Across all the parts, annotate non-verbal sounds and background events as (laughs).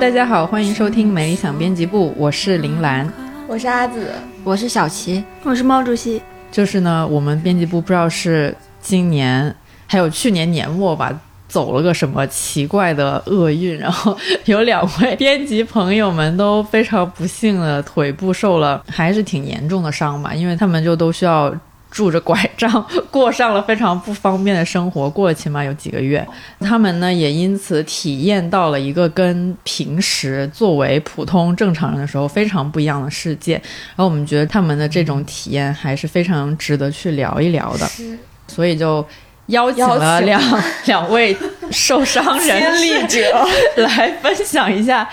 大家好，欢迎收听美理想编辑部，我是林兰，我是阿紫，我是小齐，我是毛主席。就是呢，我们编辑部不知道是今年还有去年年末吧，走了个什么奇怪的厄运，然后有两位编辑朋友们都非常不幸的腿部受了还是挺严重的伤吧，因为他们就都需要。拄着拐杖 (laughs) 过上了非常不方便的生活，过了起码有几个月。他们呢也因此体验到了一个跟平时作为普通正常人的时候非常不一样的世界。然后我们觉得他们的这种体验还是非常值得去聊一聊的，所以就邀请了两 (laughs) 两位受伤人亲历者 (laughs) 来分享一下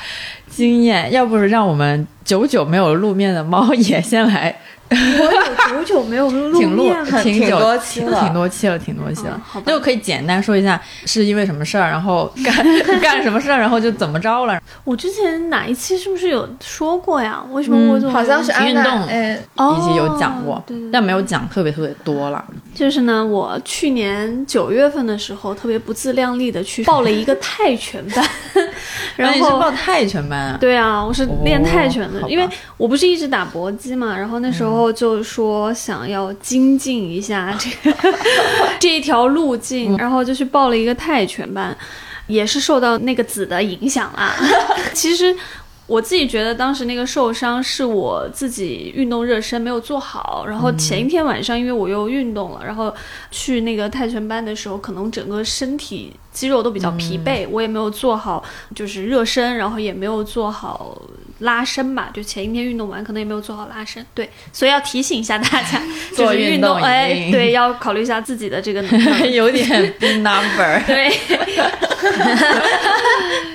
经验。要不是让我们久久没有露面的猫也先来。我有久久没有录面了，挺多期了，挺多期了，挺多期了。就可以简单说一下是因为什么事儿，然后干干什么事儿，然后就怎么着了。我之前哪一期是不是有说过呀？为什么我总好像是运动，哎，以及有讲过，但没有讲特别特别多了。就是呢，我去年九月份的时候，特别不自量力的去报了一个泰拳班。(laughs) 然后报泰拳班啊？对啊，我是练泰拳的，因为我不是一直打搏击嘛，然后那时候就说想要精进一下这个 (laughs) 这一条路径，然后就去报了一个泰拳班，也是受到那个子的影响啦。(laughs) 其实。我自己觉得当时那个受伤是我自己运动热身没有做好，然后前一天晚上因为我又运动了，然后去那个泰拳班的时候，可能整个身体肌肉都比较疲惫，我也没有做好就是热身，然后也没有做好拉伸吧，就前一天运动完可能也没有做好拉伸，对，所以要提醒一下大家，(laughs) 就是运动哎，对，要考虑一下自己的这个 (laughs) 有点 number，(laughs) 对。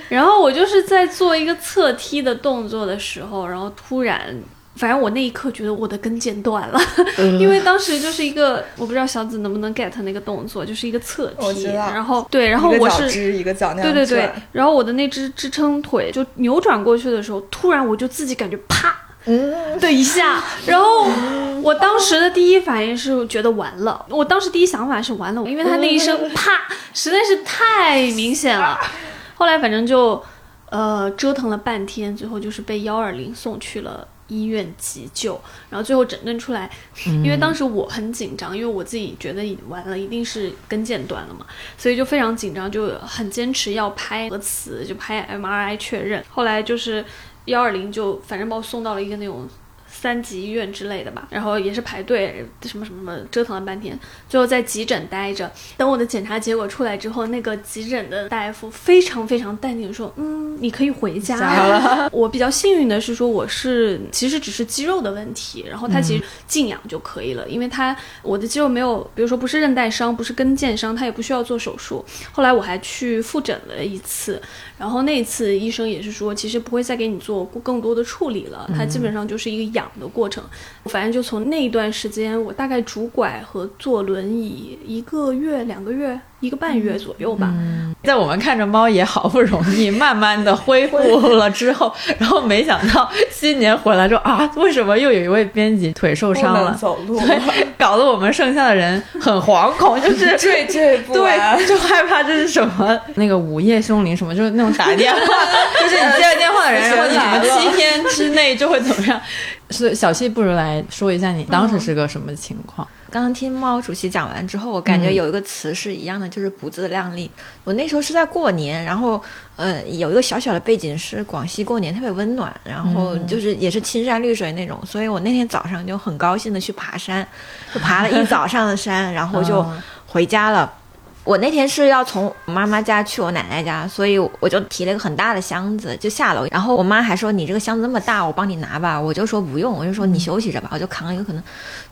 然后我就是在做一个侧踢的动作的时候，然后突然，反正我那一刻觉得我的跟腱断了，因为当时就是一个我不知道小紫能不能 get 那个动作，就是一个侧踢，然后对，然后我是一个脚对对对，然后我的那只支撑腿就扭转过去的时候，突然我就自己感觉啪嗯。的一下，然后我当时的第一反应是觉得完了，我当时第一想法是完了，因为他那一声啪实在是太明显了。后来反正就，呃，折腾了半天，最后就是被幺二零送去了医院急救，然后最后诊断出来，因为当时我很紧张，因为我自己觉得已完了，一定是跟腱断了嘛，所以就非常紧张，就很坚持要拍核磁，就拍 MRI 确认。后来就是幺二零就反正把我送到了一个那种。三级医院之类的吧，然后也是排队，什么什么折腾了半天，最后在急诊待着。等我的检查结果出来之后，那个急诊的大夫非常非常淡定的说：“嗯，你可以回家了。(laughs) ”我比较幸运的是说我是其实只是肌肉的问题，然后他其实静养就可以了，因为他我的肌肉没有，比如说不是韧带伤，不是跟腱伤，他也不需要做手术。后来我还去复诊了一次，然后那次医生也是说，其实不会再给你做更多的处理了，他基本上就是一个养。的过程，反正就从那一段时间，我大概拄拐和坐轮椅一个月、两个月。一个半月左右吧，在我们看着猫也好不容易慢慢的恢复了之后，(laughs) 然后没想到新年回来之后啊，为什么又有一位编辑腿受伤了？走路，对，搞得我们剩下的人很惶恐，就是 (laughs) 惴惴不安，对，就害怕这是什么那个午夜凶铃什么，就是那种打电话，(laughs) 就是你接了电话的人，然后你们七天之内就会怎么样？是小溪，不如来说一下你当时是个什么情况？刚刚听毛主席讲完之后，我感觉有一个词是一样的，就是不自量力。我那时候是在过年，然后呃有一个小小的背景是广西过年特别温暖，然后就是也是青山绿水那种，所以我那天早上就很高兴的去爬山，就爬了一早上的山，然后就回家了。我那天是要从妈妈家去我奶奶家，所以我就提了一个很大的箱子就下楼，然后我妈还说你这个箱子那么大，我帮你拿吧。我就说不用，我就说你休息着吧，我就扛了一个可能，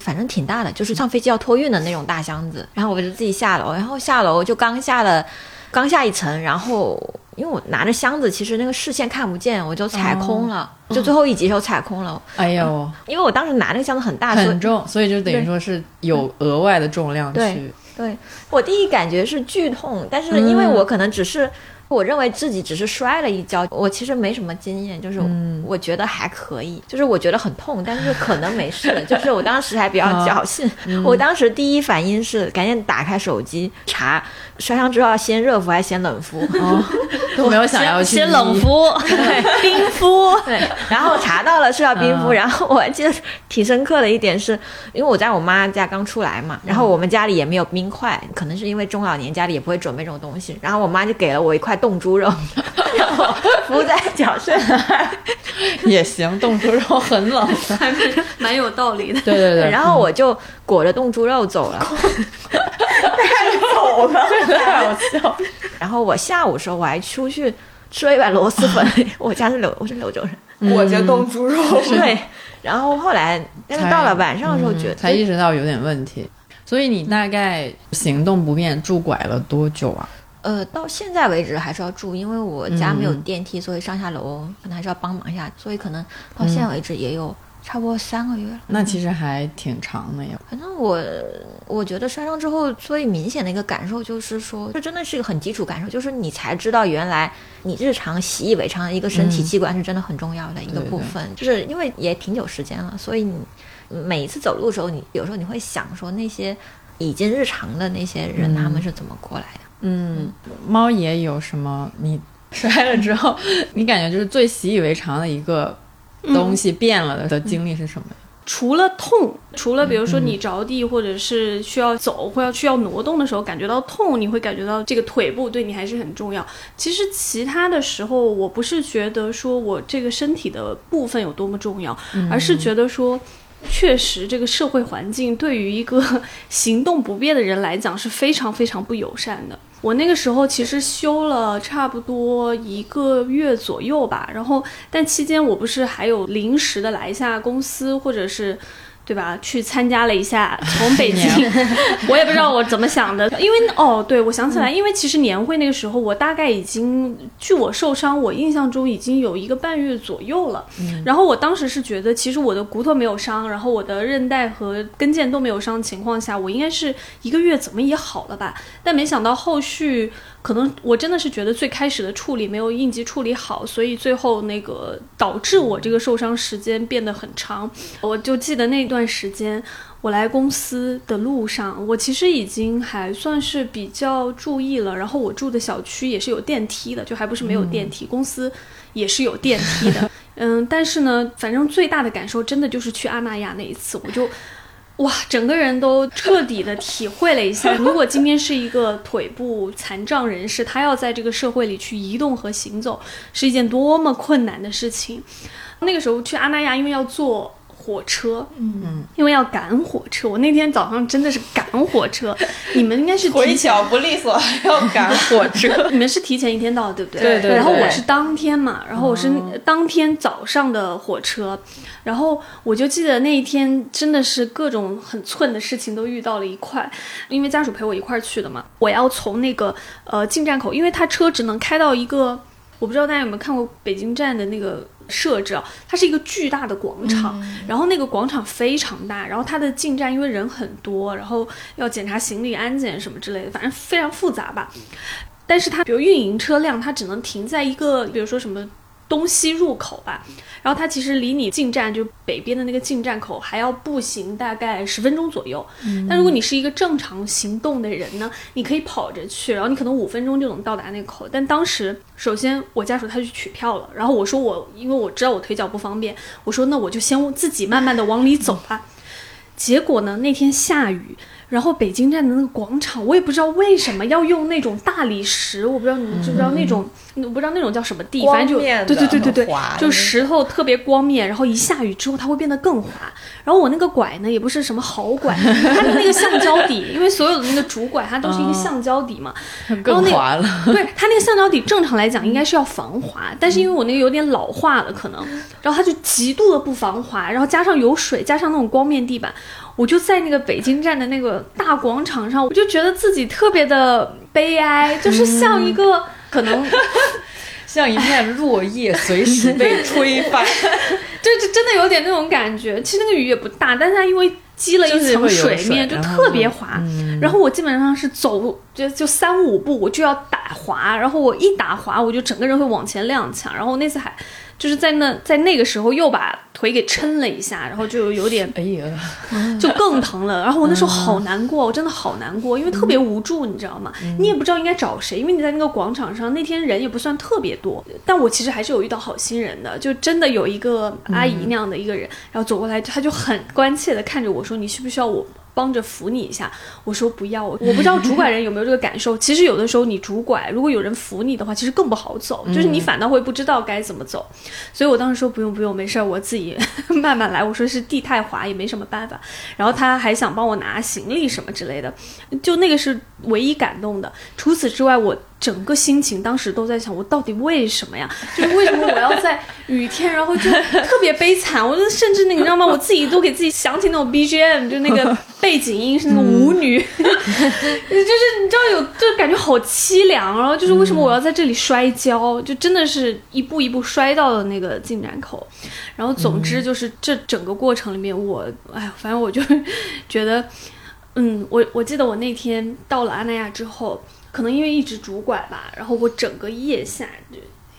反正挺大的，就是上飞机要托运的那种大箱子。然后我就自己下楼，然后下楼就刚下了，刚下一层，然后因为我拿着箱子，其实那个视线看不见，我就踩空了，就最后一级时候踩空了。哎呦，因为我当时拿那个箱子很大，很重，所以就等于说是有额外的重量去。对。我第一感觉是剧痛，但是因为我可能只是，我认为自己只是摔了一跤，我其实没什么经验，就是我觉得还可以，就是我觉得很痛，但是可能没事，就是我当时还比较 (laughs) 侥幸，(laughs) 我当时第一反应是赶紧打开手机查摔伤之后要先热敷还是先冷敷，都没有想要去先冷敷、冰敷。(laughs) 对，然后查到了是要冰敷，嗯。然后我还记得挺深刻的一点是，因为我在我妈家刚出来嘛，然后我们家里也没有冰块，可能是因为中老年家里也不会准备这种东西，然后我妈就给了我一块冻猪肉，然后敷在脚上，也行，冻猪肉很冷。还是蛮有道理的。对对对，然后我就裹着冻猪肉走了，太走了，(laughs) 太好笑。然后我下午的时候我还出去吃了一碗螺蛳粉，我家是柳，我是柳州人，裹着冻猪肉，对，然后后来但是到了晚上的时候觉得嗯才意识到有点问题。所以你大概行动不便拄拐了多久啊？呃，到现在为止还是要住，因为我家没有电梯，所以上下楼可能还是要帮忙一下，所以可能到现在为止也有差不多三个月了。那其实还挺长的呀。反正我我觉得摔伤之后最明显的一个感受就是说，这真的是一个很基础感受，就是你才知道原来你日常习以为常的一个身体器官是真的很重要的一个对对部分。就是因为也挺久时间了，所以你每一次走路的时候，你有时候你会想说那些已经日常的那些人、他们是怎么过来的。嗯，猫爷有什么？你摔了之后，你感觉就是最习以为常的一个东西变了的经历是什么？除了痛，除了比如说你着地或者是需要走或要需要挪动的时候感觉到痛，你会感觉到这个腿部对你还是很重要。其实其他的时候，我不是觉得说我这个身体的部分有多么重要，而是觉得说。确实，这个社会环境对于一个 (laughs) 行动不便的人来讲是非常非常不友善的。我那个时候其实休了差不多一个月左右吧，然后但期间我不是还有临时的来一下公司，或者是。对吧？去参加了一下，(laughs) 从北京，(laughs) 我也不知道我怎么想的，因为哦，对，我想起来，因为其实年会那个时候，我大概已经，据我受伤，我印象中已经有一个半月左右了。然后我当时是觉得，其实我的骨头没有伤，然后我的韧带和跟腱都没有伤的情况下，我应该是一个月怎么也好了吧？但没想到后续。可能我真的是觉得最开始的处理没有应急处理好，所以最后那个导致我这个受伤时间变得很长。我就记得那段时间，我来公司的路上，我其实已经还算是比较注意了。然后我住的小区也是有电梯的，就还不是没有电梯，公司也是有电梯的。(laughs) 嗯，但是呢，反正最大的感受真的就是去阿那亚那一次，我就。哇，整个人都彻底的体会了一下，如果今天是一个腿部残障人士，他要在这个社会里去移动和行走，是一件多么困难的事情。那个时候去阿那亚，因为要坐火车，嗯，因为要赶火车，我那天早上真的是赶火车。(laughs) 你们应该是腿脚，不利索，还要赶火车。(laughs) 你们是提前一天到，对不对？对对然后我是当天嘛，然后我是当天早上的火车，然后我就记得那一天真的是各种很寸的事情都遇到了一块，因为家属陪我一块儿去的嘛，我要从那个呃进站口，因为他车只能开到一个，我不知道大家有没有看过北京站的那个。设置啊，它是一个巨大的广场，然后那个广场非常大，然后它的进站因为人很多，然后要检查行李安检什么之类的，反正非常复杂吧。但是它比如运营车辆，它只能停在一个，比如说什么东西入口吧，然后它其实离你进站就北边的那个进站口还要步行大概十分钟左右。但如果你是一个正常行动的人呢，你可以跑着去，然后你可能五分钟就能到达那个口。但当时首先我家属他去取票了，然后我说我因为我知道我腿脚不方便，我说那我就先自己慢慢的往里走吧。结果呢，那天下雨，然后北京站的那个广场，我也不知道为什么要用那种大理石，我不知道你们知不知道那种，我不知道那种叫什么地，反正就对对对对对，就石头特别光面，然后一下雨之后它会变得更滑。然后我那个拐呢，也不是什么好拐，(laughs) 它的那个橡胶底，因为所有的那个主拐它都是一个橡胶底嘛，(laughs) 更滑了。对，它那个橡胶底正常来讲应该是要防滑，但是因为我那个有点老化了，可能，然后它就极度的不防滑，然后加上有水，加上那种光面地板。我就在那个北京站的那个大广场上，我就觉得自己特别的悲哀，就是像一个、可能 (laughs) 像一片落叶，随时被吹翻，(laughs) 就就真的有点那种感觉。其实那个雨也不大，但是它因为积了一层水面，就特别滑。然后我基本上是走就就三五步我就要打滑，然后我一打滑，我就整个人会往前踉跄。然后那次还。就是在那在那个时候又把腿给抻了一下，然后就有点哎呀，就更疼了。然后我那时候好难过，我真的好难过，因为特别无助，你知道吗？你也不知道应该找谁，因为你在那个广场上，那天人也不算特别多，但我其实还是有遇到好心人的，就真的有一个阿姨那样的一个人，然后走过来，她就很关切的看着我说：“你需不需要我？”帮着扶你一下，我说不要，我我不知道主管人有没有这个感受。(laughs) 其实有的时候你主拐，如果有人扶你的话，其实更不好走，就是你反倒会不知道该怎么走。所以我当时说不用不用，没事儿，我自己 (laughs) 慢慢来。我说是地太滑，也没什么办法。然后他还想帮我拿行李什么之类的，就那个是唯一感动的。除此之外，我。整个心情当时都在想，我到底为什么呀？(laughs) 就是为什么我要在雨天，然后就特别悲惨。我就甚至那你知道吗？我自己都给自己想起那种 BGM，就那个 (laughs) 背景音是那个舞女，(laughs) 就是你知道有，就感觉好凄凉。然后就是为什么我要在这里摔跤？就真的是一步一步摔到了那个进展口。然后总之就是这整个过程里面，我哎呀，反正我就觉得，嗯，我我记得我那天到了阿那亚之后。可能因为一直拄拐吧，然后我整个腋下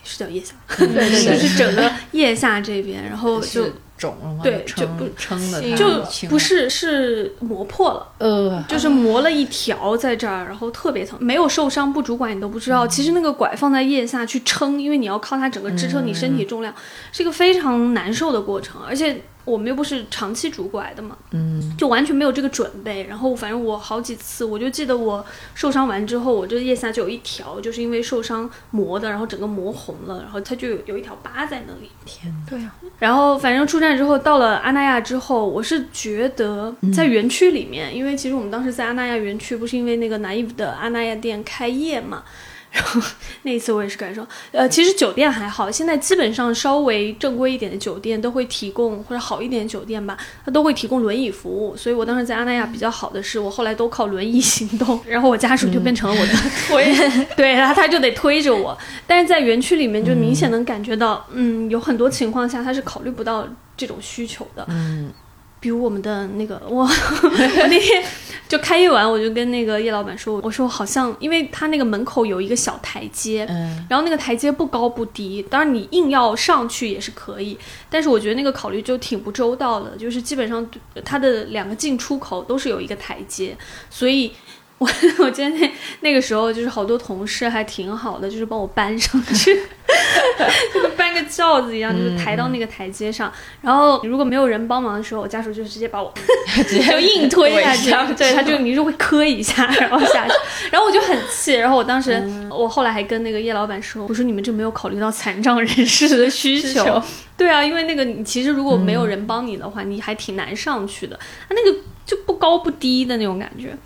是叫腋下，对 (laughs) 对，就是整个腋下这边，然后就肿了吗？对，就不撑的，就不是是磨破了，呃，就是磨了一条在这儿，然后特别疼。没有受伤不拄拐你都不知道，其实那个拐放在腋下去撑，因为你要靠它整个支撑你身体重量，是一个非常难受的过程，而且。我们又不是长期拄拐的嘛，嗯，就完全没有这个准备。然后反正我好几次，我就记得我受伤完之后，我这腋下就有一条，就是因为受伤磨的，然后整个磨红了，然后它就有有一条疤在那里。天，对啊。然后反正出站之后，到了阿那亚之后，我是觉得在园区里面，因为其实我们当时在阿那亚园区，不是因为那个 Naive 的阿那亚店开业嘛。然 (laughs) 后那一次我也是感受，呃，其实酒店还好，现在基本上稍微正规一点的酒店都会提供，或者好一点的酒店吧，它都会提供轮椅服务。所以我当时在阿那亚比较好的是，我后来都靠轮椅行动，然后我家属就变成了我的 (laughs) 推，(laughs) 对，然后他就得推着我。但是在园区里面就明显能感觉到，嗯，有很多情况下他是考虑不到这种需求的，嗯。比如我们的那个，我我那天就开业完，我就跟那个叶老板说，我说好像，因为他那个门口有一个小台阶，嗯，然后那个台阶不高不低，当然你硬要上去也是可以，但是我觉得那个考虑就挺不周到的，就是基本上它的两个进出口都是有一个台阶，所以。我 (laughs) 我今天那那个时候就是好多同事还挺好的，就是帮我搬上去，(laughs) 就跟搬个轿子一样，就是抬到那个台阶上。然后如果没有人帮忙的时候，我家属就直接把我 (laughs) 就硬推下去，对，他就你就会磕一下，然后下去。然后我就很气，然后我当时我后来还跟那个叶老板说，我说你们这没有考虑到残障人士的需求。对啊，因为那个你其实如果没有人帮你的话，你还挺难上去的。他那个就不高不低的那种感觉。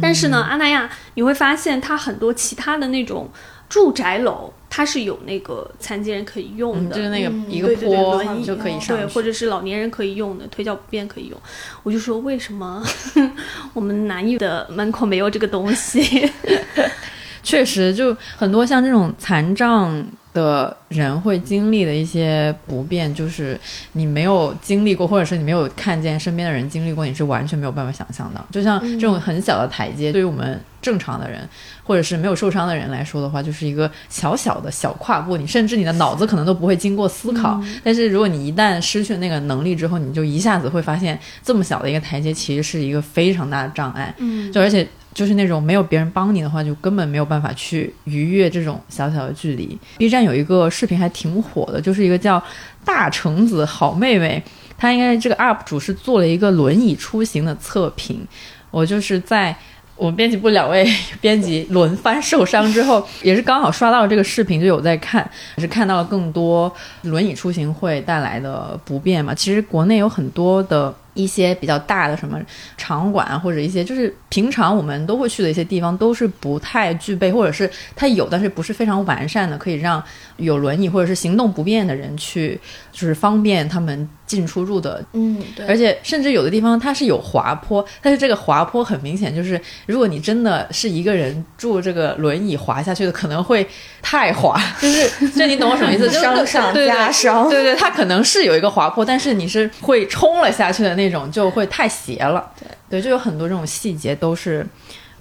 但是呢，阿那亚你会发现，它很多其他的那种住宅楼，它是有那个残疾人可以用的，就是那个一个坡就可以上，对，或者是老年人可以用的，腿脚不便可以用。我就说，为什么 (laughs) 我们南艺的门口没有这个东西？(laughs) 确实，就很多像这种残障。的人会经历的一些不便，就是你没有经历过，或者是你没有看见身边的人经历过，你是完全没有办法想象的。就像这种很小的台阶，对于我们正常的人，或者是没有受伤的人来说的话，就是一个小小的小跨步，你甚至你的脑子可能都不会经过思考。但是如果你一旦失去那个能力之后，你就一下子会发现，这么小的一个台阶其实是一个非常大的障碍。嗯，就而且。就是那种没有别人帮你的话，就根本没有办法去逾越这种小小的距离。B 站有一个视频还挺火的，就是一个叫大橙子好妹妹，她应该这个 UP 主是做了一个轮椅出行的测评。我就是在我们编辑部两位编辑轮番受伤之后，也是刚好刷到了这个视频，就有在看，也是看到了更多轮椅出行会带来的不便嘛。其实国内有很多的。一些比较大的什么场馆或者一些就是平常我们都会去的一些地方，都是不太具备，或者是它有，但是不是非常完善的，可以让有轮椅或者是行动不便的人去，就是方便他们进出入的。嗯，对。而且甚至有的地方它是有滑坡，但是这个滑坡很明显就是，如果你真的是一个人住这个轮椅滑下去的，可能会太滑，(laughs) 就是就你懂我什么意思？伤 (laughs) 上加伤。对对，它可能是有一个滑坡，但是你是会冲了下去的那。那种就会太斜了，对对，就有很多这种细节都是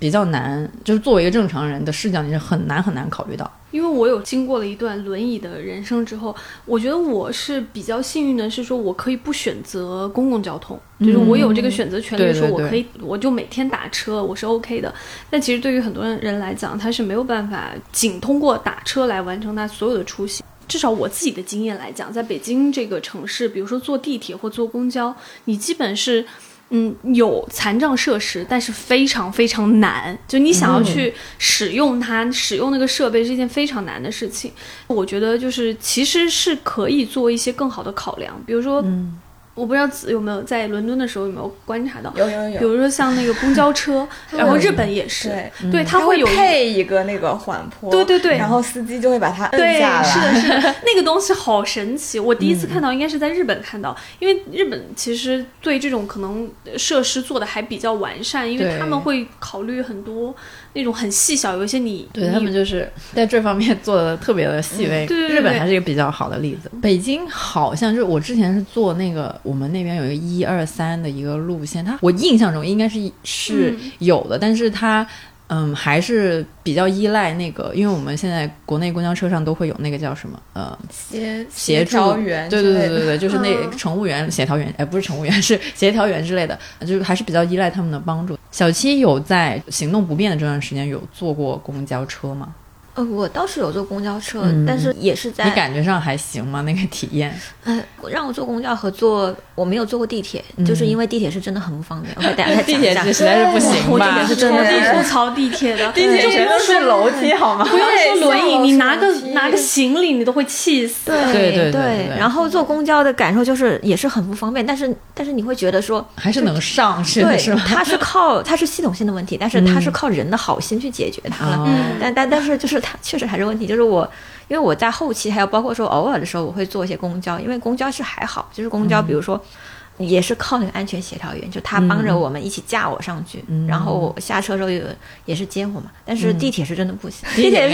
比较难，就是作为一个正常人的视角，你是很难很难考虑到。因为我有经过了一段轮椅的人生之后，我觉得我是比较幸运的，是说我可以不选择公共交通，就是我有这个选择权利，对对说我对可以，我就每天打车，我是 OK 的。但其实对于很多人来讲，他是没有办法仅通过打车来完成他所有的出行。至少我自己的经验来讲，在北京这个城市，比如说坐地铁或坐公交，你基本是。嗯，有残障设施，但是非常非常难。就你想要去使用它，使用那个设备是一件非常难的事情。我觉得就是其实是可以做一些更好的考量，比如说，我不知道子有没有在伦敦的时候有没有观察到，有有有。比如说像那个公交车，(laughs) 然后日本也是，对。对，它它会有一配一个那个缓坡，对对对。然后司机就会把它摁，下来。(laughs) 是的，是的，那个东西好神奇。我第一次看到应该是在日本看到，因为日本其实对这种可能设施做的还比较完善，因为他们会考虑很多那种很细小，有一些你对他们就是在这方面 (laughs) 做的特别的细微。日本还是一个比较好的例子。北京好像就是我之前是做那个，我们那边有一个一二三的一个路线，它我印象中应该是是有的，但是它。嗯，还是比较依赖那个，因为我们现在国内公交车上都会有那个叫什么呃协协助调员对对对对对，就是那嗯乘务员、协调员，哎，不是乘务员，(laughs) 是协调员之类的，就是还是比较依赖他们的帮助。小七有在行动不便的这段时间有坐过公交车吗？呃，我倒是有坐公交车，嗯但是也是在你感觉上还行吗？那个体验？(laughs) 呃，让我坐公交和坐我没有坐过地铁，就是因为地铁是真的很不方便。我给大家地讲一下铁实在是不行我吧？这边是超级吐槽地铁的，地铁就不用说楼梯好吗？不用说轮椅，你拿个拿个行李你都会气死。对对对对对然后坐公交的感受就是也是很不方便，但是但是你会觉得说，还是能上去是吗？它是靠它是系统性的问题，但是它是靠人的好心去解决它了。哦但但但是就是它确实还是问题，就是我。因为我在后期还有包括说偶尔的时候，我会坐一些公交，因为公交是还好，就是公交，比如说。也是靠那个安全协调员，就他帮着我们一起架我上去，然后我下车的时候也也是接我嘛。但是地铁是真的不行，地铁是，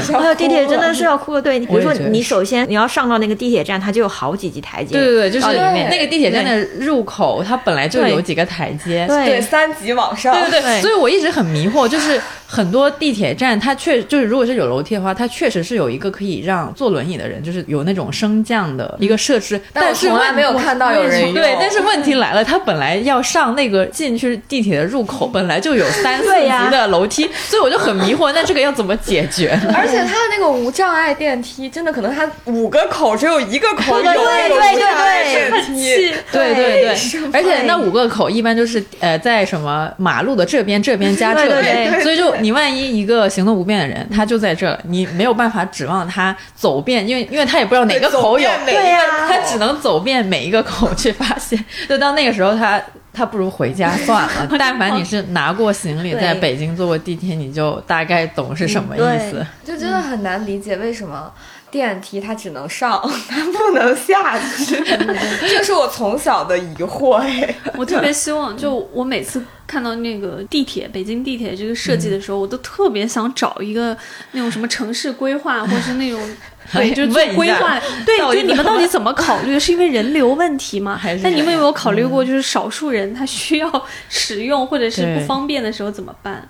全哎呦，地铁真的是要哭的。对，比如说你首先你要上到那个地铁站，它就有好几级台阶。对对对，就是那个地铁站的入口，它本来就有几个台阶。对对三级往上，对对对，对所以我一直很迷惑，就是很多地铁站，它确就是如果是有楼梯的话，它确实是有一个可以让坐轮椅的人，就是有那种升降的一个设置，但我是从来没有看到有人用对，但是问题来了，他本来要上那个进去地铁的入口，本来就有 (laughs) 三四级的楼梯，所以我就很迷惑，那这个要怎么解决？(laughs) 而且它的那个无障碍电梯，真的可能它五个口只有一个口有 (laughs) 对对那个对无障碍对电梯，对对对是，而且那五个口一般就是呃在什么马路的这边、这边加这对对边，对所以就你万一一个行动不便的人，他就在这儿，你没有办法指望他走遍，因为因为他也不知道哪个口有，对对呀他只能走遍每一个口去发现。就到那个时候他。他不如回家算了。(laughs) 但凡你是拿过行李，在北京坐过地铁，你就大概懂是什么意思。就真的很难理解为什么电梯它只能上，(laughs) 它不能下去，(laughs) 这是我从小的疑惑哎。我特别希望，就我每次看到那个地铁，北京地铁这个设计的时候，我都特别想找一个那种什么城市规划，或是那种 (laughs) 对，就是规划。对，就你们到底怎么考虑？是因为人流问题吗？还是那你们有没有考虑过，就是少数人他需要使用或者是不方便的时候怎么办？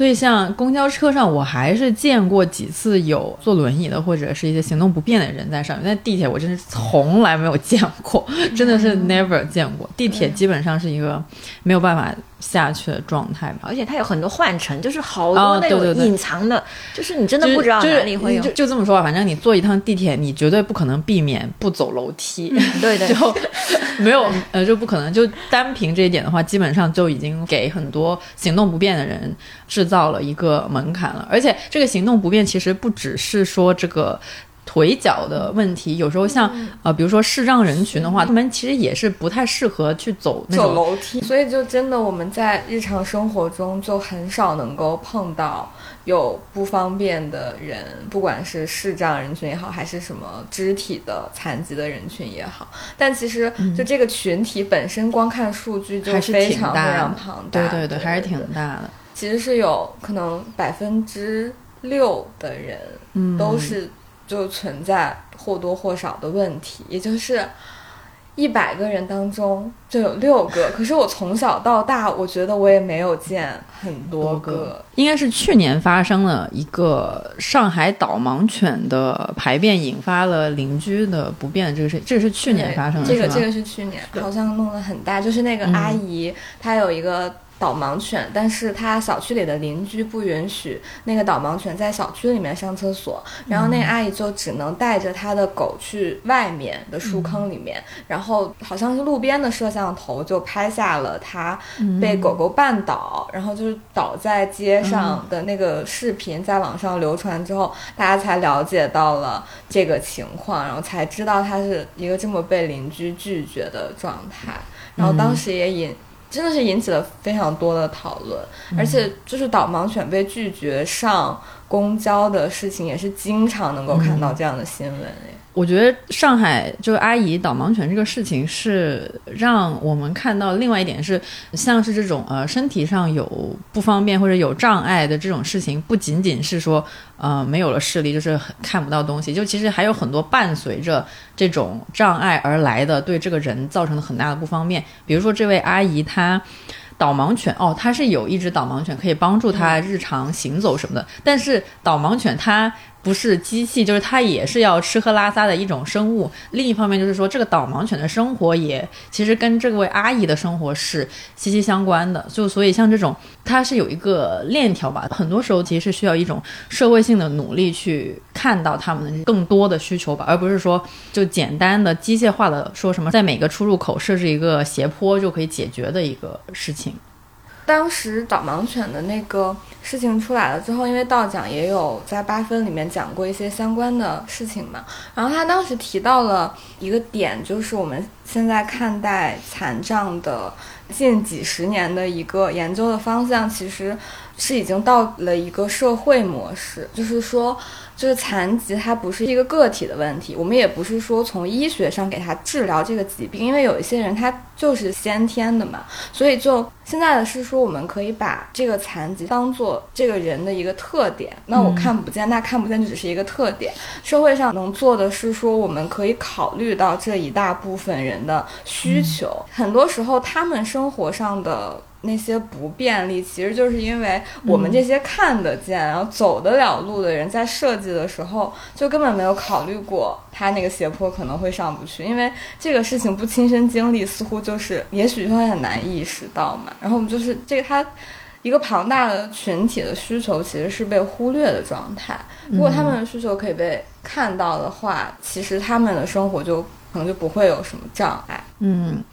所以像公交车上，我还是见过几次有坐轮椅的或者是一些行动不便的人在上面，但地铁我真是从来没有见过，(laughs) 真的是 never 见过。地铁基本上是一个没有办法下去的状态吧。而且它有很多换乘，就是好哦多那种对对对隐藏的，就是你真的不知道就是哪里会有就。就这么说吧，反正你坐一趟地铁，你绝对不可能避免不走楼梯，对对 (laughs) 就没有呃就不可能。就单凭这一点的话，基本上就已经给很多行动不便的人制造了一个门槛了。而且这个行动不便其实不只是说这个。腿脚的问题，有时候像呃，比如说视障人群的话，他们其实也是不太适合去走那走种楼梯，所以就真的我们在日常生活中就很少能够碰到有不方便的人，不管是视障人群也好，还是什么肢体的残疾的人群也好。但其实就这个群体本身，光看数据就非常非常庞大。对对对，还是挺大的。其实是有可能百分之六的人嗯，都是就存在或多或少的问题，也就是一百个人当中就有六个，可是我从小到大，我觉得我也没有见很多个。应该是去年发生了一个上海导盲犬的排便引发了邻居的不便，这个是这个是去年发生的，这个这个是去年，好像弄得很大，就是那个阿姨她有一个。导盲犬，但是他小区里的邻居不允许那个导盲犬在小区里面上厕所，然后那阿姨就只能带着他的狗去外面的树坑里面，然后好像是路边的摄像头就拍下了他被狗狗绊倒，然后就是倒在街上的那个视频在网上流传之后，大家才了解到了这个情况，然后才知道他是一个这么被邻居拒绝的状态，然后当时也引。真的是引起了非常多的讨论，而且就是导盲犬被拒绝上公交的事情，也是经常能够看到这样的新闻我觉得上海就是阿姨导盲犬这个事情，是让我们看到另外一点是，像是这种呃身体上有不方便或者有障碍的这种事情，不仅仅是说呃没有了视力就是看不到东西，就其实还有很多伴随着这种障碍而来的对这个人造成的很大的不方便。比如说这位阿姨她导盲犬哦，它是有一只导盲犬可以帮助它日常行走什么的，但是导盲犬它。不是机器，就是它也是要吃喝拉撒的一种生物。另一方面就是说，这个导盲犬的生活也其实跟这位阿姨的生活是息息相关的。就所以像这种，它是有一个链条吧。很多时候其实是需要一种社会性的努力去看到他们的更多的需求吧，而不是说就简单的机械化的说什么在每个出入口设置一个斜坡就可以解决的一个事情。当时导盲犬的那个事情出来了之后，因为道长也有在八分里面讲过一些相关的事情嘛，然后他当时提到了一个点，就是我们现在看待残障的近几十年的一个研究的方向，其实是已经到了一个社会模式，就是说。就是残疾，它不是一个个体的问题，我们也不是说从医学上给他治疗这个疾病，因为有一些人他就是先天的嘛，所以就现在的是说，我们可以把这个残疾当做这个人的一个特点。那我看不见，那看不见就只是一个特点。社会上能做的是说，我们可以考虑到这一大部分人的需求，很多时候他们生活上的。那些不便利，其实就是因为我们这些看得见、然后走得了路的人，在设计的时候就根本没有考虑过他那个斜坡可能会上不去，因为这个事情不亲身经历，似乎就是也许会很难意识到嘛。然后我们就是这个他一个庞大的群体的需求其实是被忽略的状态。如果他们的需求可以被看到的话，其实他们的生活就可能就不会有什么障碍。嗯。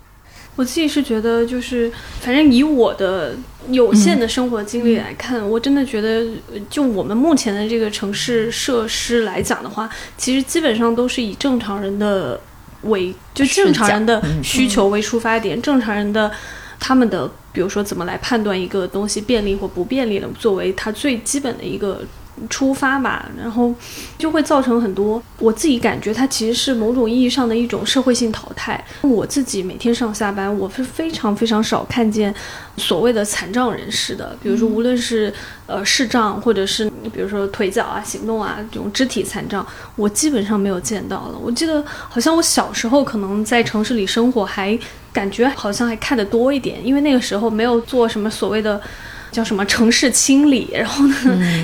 我自己是觉得，就是反正以我的有限的生活经历来看，我真的觉得，就我们目前的这个城市设施来讲的话，其实基本上都是以正常人的为，就正常人的需求为出发点，正常人的他们的，比如说怎么来判断一个东西便利或不便利的，作为他最基本的一个。出发吧，然后就会造成很多。我自己感觉它其实是某种意义上的一种社会性淘汰。我自己每天上下班，我是非常非常少看见所谓的残障人士的。比如说，无论是呃视障，或者是比如说腿脚啊、行动啊这种肢体残障，我基本上没有见到了。我记得好像我小时候可能在城市里生活，还感觉好像还看得多一点，因为那个时候没有做什么所谓的。叫什么城市清理？(laughs) 然后呢，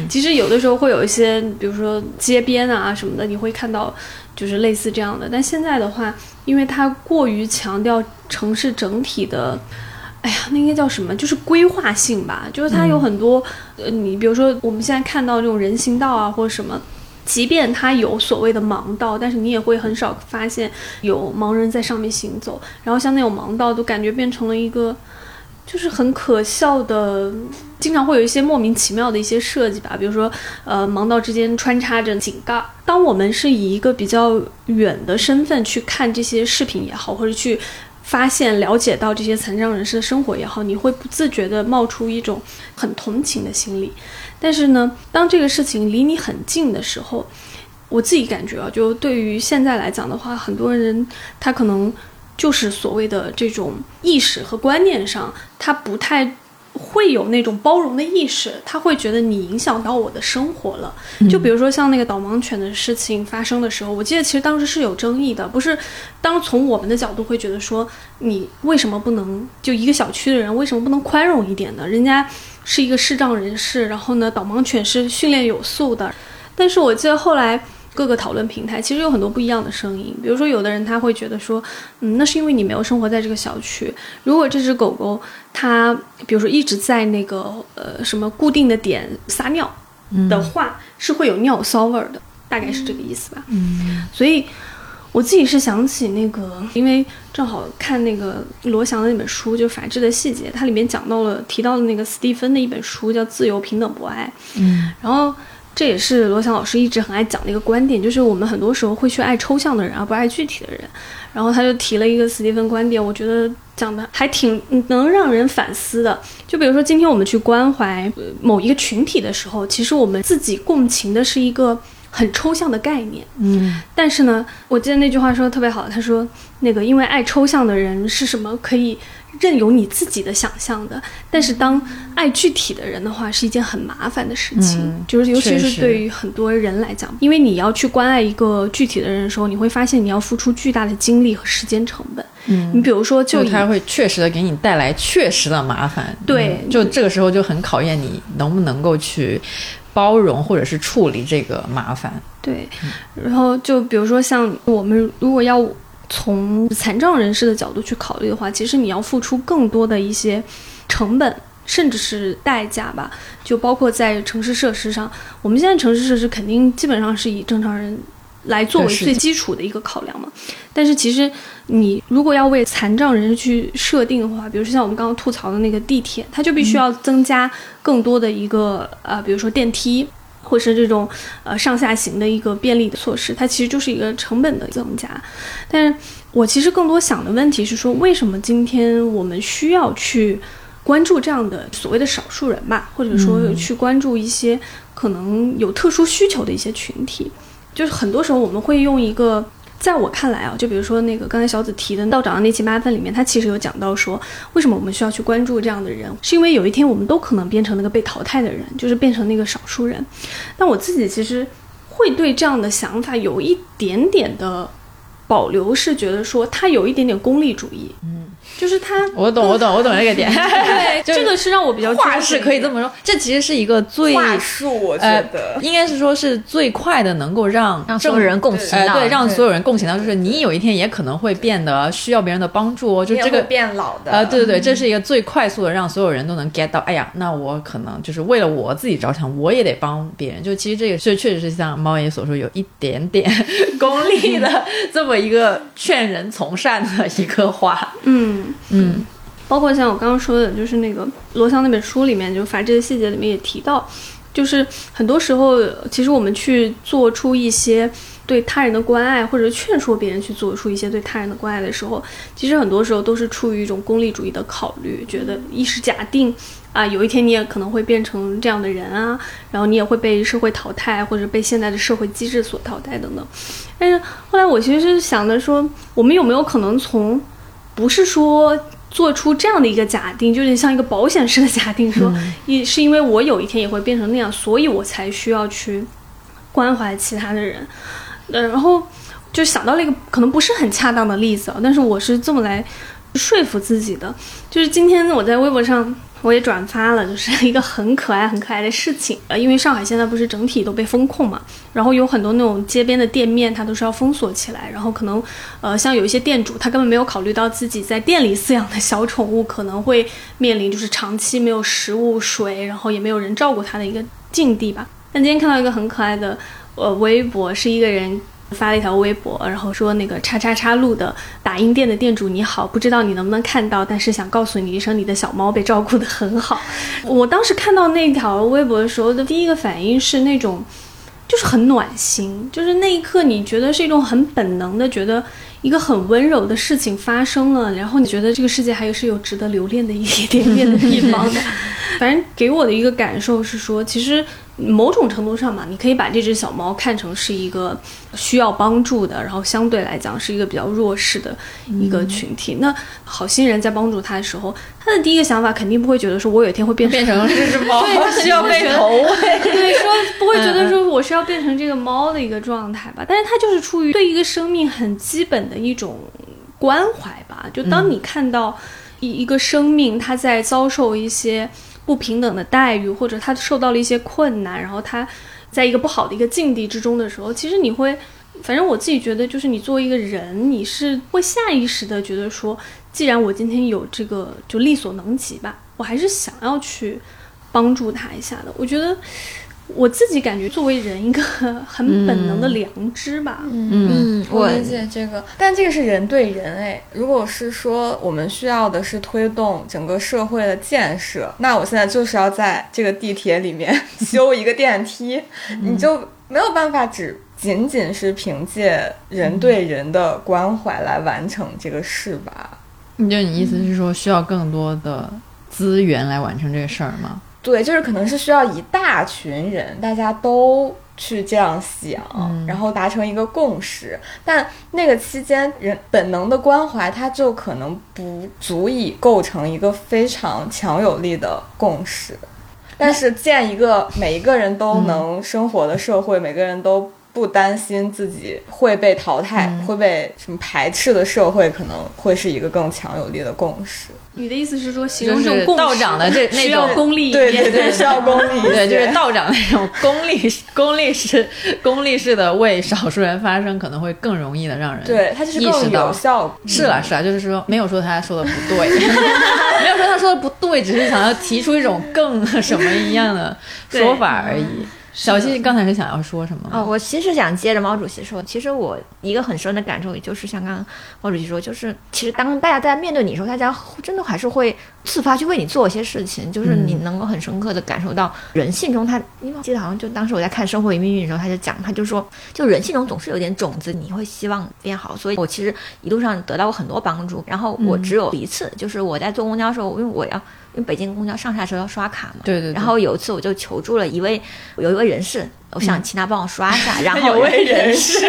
其实有的时候会有一些，比如说街边啊什么的，你会看到就是类似这样的。但现在的话，因为它过于强调城市整体的，哎呀，那应该叫什么？就是规划性吧。就是它有很多，呃，你比如说我们现在看到这种人行道啊或者什么，即便它有所谓的盲道，但是你也会很少发现有盲人在上面行走。然后像那种盲道，都感觉变成了一个。就是很可笑的，经常会有一些莫名其妙的一些设计吧，比如说，呃，盲道之间穿插着井盖。当我们是以一个比较远的身份去看这些视频也好，或者去发现、了解到这些残障人士的生活也好，你会不自觉地冒出一种很同情的心理。但是呢，当这个事情离你很近的时候，我自己感觉啊，就对于现在来讲的话，很多人他可能。就是所谓的这种意识和观念上，他不太会有那种包容的意识，他会觉得你影响到我的生活了。就比如说像那个导盲犬的事情发生的时候，我记得其实当时是有争议的，不是当从我们的角度会觉得说，你为什么不能就一个小区的人为什么不能宽容一点呢？人家是一个视障人士，然后呢，导盲犬是训练有素的。但是我记得后来。各个讨论平台其实有很多不一样的声音，比如说有的人他会觉得说，嗯，那是因为你没有生活在这个小区。如果这只狗狗它，比如说一直在那个呃什么固定的点撒尿的话，是会有尿骚味儿的，大概是这个意思吧。嗯，所以我自己是想起那个，因为正好看那个罗翔的那本书，就《法治的细节》，它里面讲到了提到的那个斯蒂芬的一本书叫《自由、平等、博爱》。嗯，然后。这也是罗翔老师一直很爱讲的一个观点，就是我们很多时候会去爱抽象的人，而不爱具体的人。然后他就提了一个斯蒂芬观点，我觉得讲的还挺能让人反思的。就比如说今天我们去关怀某一个群体的时候，其实我们自己共情的是一个很抽象的概念。嗯，但是呢，我记得那句话说的特别好，他说那个因为爱抽象的人是什么可以。任由你自己的想象的，但是当爱具体的人的话，是一件很麻烦的事情。就是尤其是对于很多人来讲，因为你要去关爱一个具体的人的时候，你会发现你要付出巨大的精力和时间成本。嗯，你比如说，就他会确实的给你带来确实的麻烦。对，就这个时候就很考验你能不能够去包容或者是处理这个麻烦。对，然后就比如说像我们如果要。从残障人士的角度去考虑的话，其实你要付出更多的一些成本，甚至是代价吧。就包括在城市设施上，我们现在城市设施肯定基本上是以正常人来作为最基础的一个考量嘛。但是其实你如果要为残障人士去设定的话，比如说像我们刚刚吐槽的那个地铁，它就必须要增加更多的一个呃，比如说电梯。或是这种呃上下行的一个便利的措施，它其实就是一个成本的增加。但是我其实更多想的问题是说，为什么今天我们需要去关注这样的所谓的少数人吧，或者说去关注一些可能有特殊需求的一些群体？就是很多时候我们会用一个。在我看来啊，就比如说那个刚才小紫提的道长的那期八分里面，他其实有讲到说，为什么我们需要去关注这样的人，是因为有一天我们都可能变成那个被淘汰的人，就是变成那个少数人。那我自己其实会对这样的想法有一点点的保留，是觉得说他有一点点功利主义。嗯。就是他，我懂，我懂，我懂这个点。(laughs) 对，(laughs) 这个是让我比较话是可以这么说。这其实是一个最话术，我觉得应该是说是最快的，能够让让所有人共情到。对，让所有人共情到，就是你有一天也可能会变得需要别人的帮助。哦就这个变老的。呃，对对对，这是一个最快速的，让所有人都能 get 到。哎呀，那我可能就是为了我自己着想，我也得帮别人。就其实这个是确实是像猫爷所说，有一点点 (laughs) 功利的这么一个劝人从善的一个话。嗯嗯。包括像我刚刚说的，就是那个罗翔那本书里面，就《法治的细节》里面也提到，就是很多时候，其实我们去做出一些对他人的关爱，或者劝说别人去做出一些对他人的关爱的时候，其实很多时候都是出于一种功利主义的考虑，觉得一是假定啊，有一天你也可能会变成这样的人啊，然后你也会被社会淘汰，或者被现在的社会机制所淘汰等等。但是后来我其实是想的说，我们有没有可能从，不是说。做出这样的一个假定，就是像一个保险式的假定，说，一是因为我有一天也会变成那样，所以我才需要去关怀其他的人。呃，然后就想到了一个可能不是很恰当的例子啊，但是我是这么来说服自己的，就是今天我在微博上。我也转发了，就是一个很可爱、很可爱的事情。呃，因为上海现在不是整体都被封控嘛，然后有很多那种街边的店面，它都是要封锁起来。然后可能，呃，像有一些店主，他根本没有考虑到自己在店里饲养的小宠物可能会面临就是长期没有食物、水，然后也没有人照顾它的一个境地吧。但今天看到一个很可爱的，呃，微博，是一个人。发了一条微博，然后说那个叉叉叉路的打印店的店主你好，不知道你能不能看到，但是想告诉你一声，你的小猫被照顾得很好。(laughs) 我当时看到那条微博的时候的第一个反应是那种，就是很暖心，就是那一刻你觉得是一种很本能的，觉得一个很温柔的事情发生了，然后你觉得这个世界还是有值得留恋的一点点的地方的。反正给我的一个感受是说，其实某种程度上嘛，你可以把这只小猫看成是一个需要帮助的，然后相对来讲是一个比较弱势的一个群体。那好心人在帮助它的时候，他的第一个想法肯定不会觉得说我有一天会变成变成 (laughs) 这只猫，对，他需要被投喂。对，说不会觉得说我是要变成这个猫的一个状态吧？但是它就是出于对一个生命很基本的一种关怀吧。就当你看到一一个生命它在遭受一些不平等的待遇，或者他受到了一些困难，然后他在一个不好的一个境地之中的时候，其实你会，反正我自己觉得，就是你作为一个人，你是会下意识的觉得说，既然我今天有这个，就力所能及吧，我还是想要去帮助他一下的。我觉得我自己感觉，作为人一个很本能的良知吧。嗯，我我理解这个，但这个是人对人哎。如果是说我们需要的是推动整个社会的建设，那我现在就是要在这个地铁里面 (laughs) 修一个电梯，你就没有办法只仅仅是凭借人对人的关怀来完成这个事吧？你就你意思是说需要更多的资源来完成这个事儿吗？对，就是可能是需要一大群人，大家都去这样想，然后达成一个共识。但那个期间，人本能的关怀，它就可能不足以构成一个非常强有力的共识。但是建一个每一个人都能生活的社会，每个人都不担心自己会被淘汰、会被什么排斥的社会，可能会是一个更强有力的共识。你的意思是说，形就是容这种道长的这 (laughs) 那需要种功利一点。对对对，需要功利对，就是道长那种功利、功利式、功利式的为少数人发声，可能会更容易的让人对，他就是更意识到。有效。是啦是啦，就是说没有说他说的不对，(laughs) 没有说他说的不对，只是想要提出一种更什么一样的说法而已。小溪刚才是想要说什么？哦，我其实想接着毛主席说，其实我一个很深的感受，也就是像刚刚毛主席说，就是其实当大家在面对你的时候，大家真的还是会自发去为你做一些事情，就是你能够很深刻的感受到人性中他，因为我记得好像就当时我在看《生活与命运》的时候，他就讲，他就说，就人性中总是有点种子，你会希望变好，所以我其实一路上得到过很多帮助，然后我只有一次，就是我在坐公交的时候，因为我要。因为北京公交上下车要刷卡嘛，对对。对。然后有一次我就求助了一位有一位人士，我想请他帮我刷一下，(laughs) 然后有位人 (laughs) 士，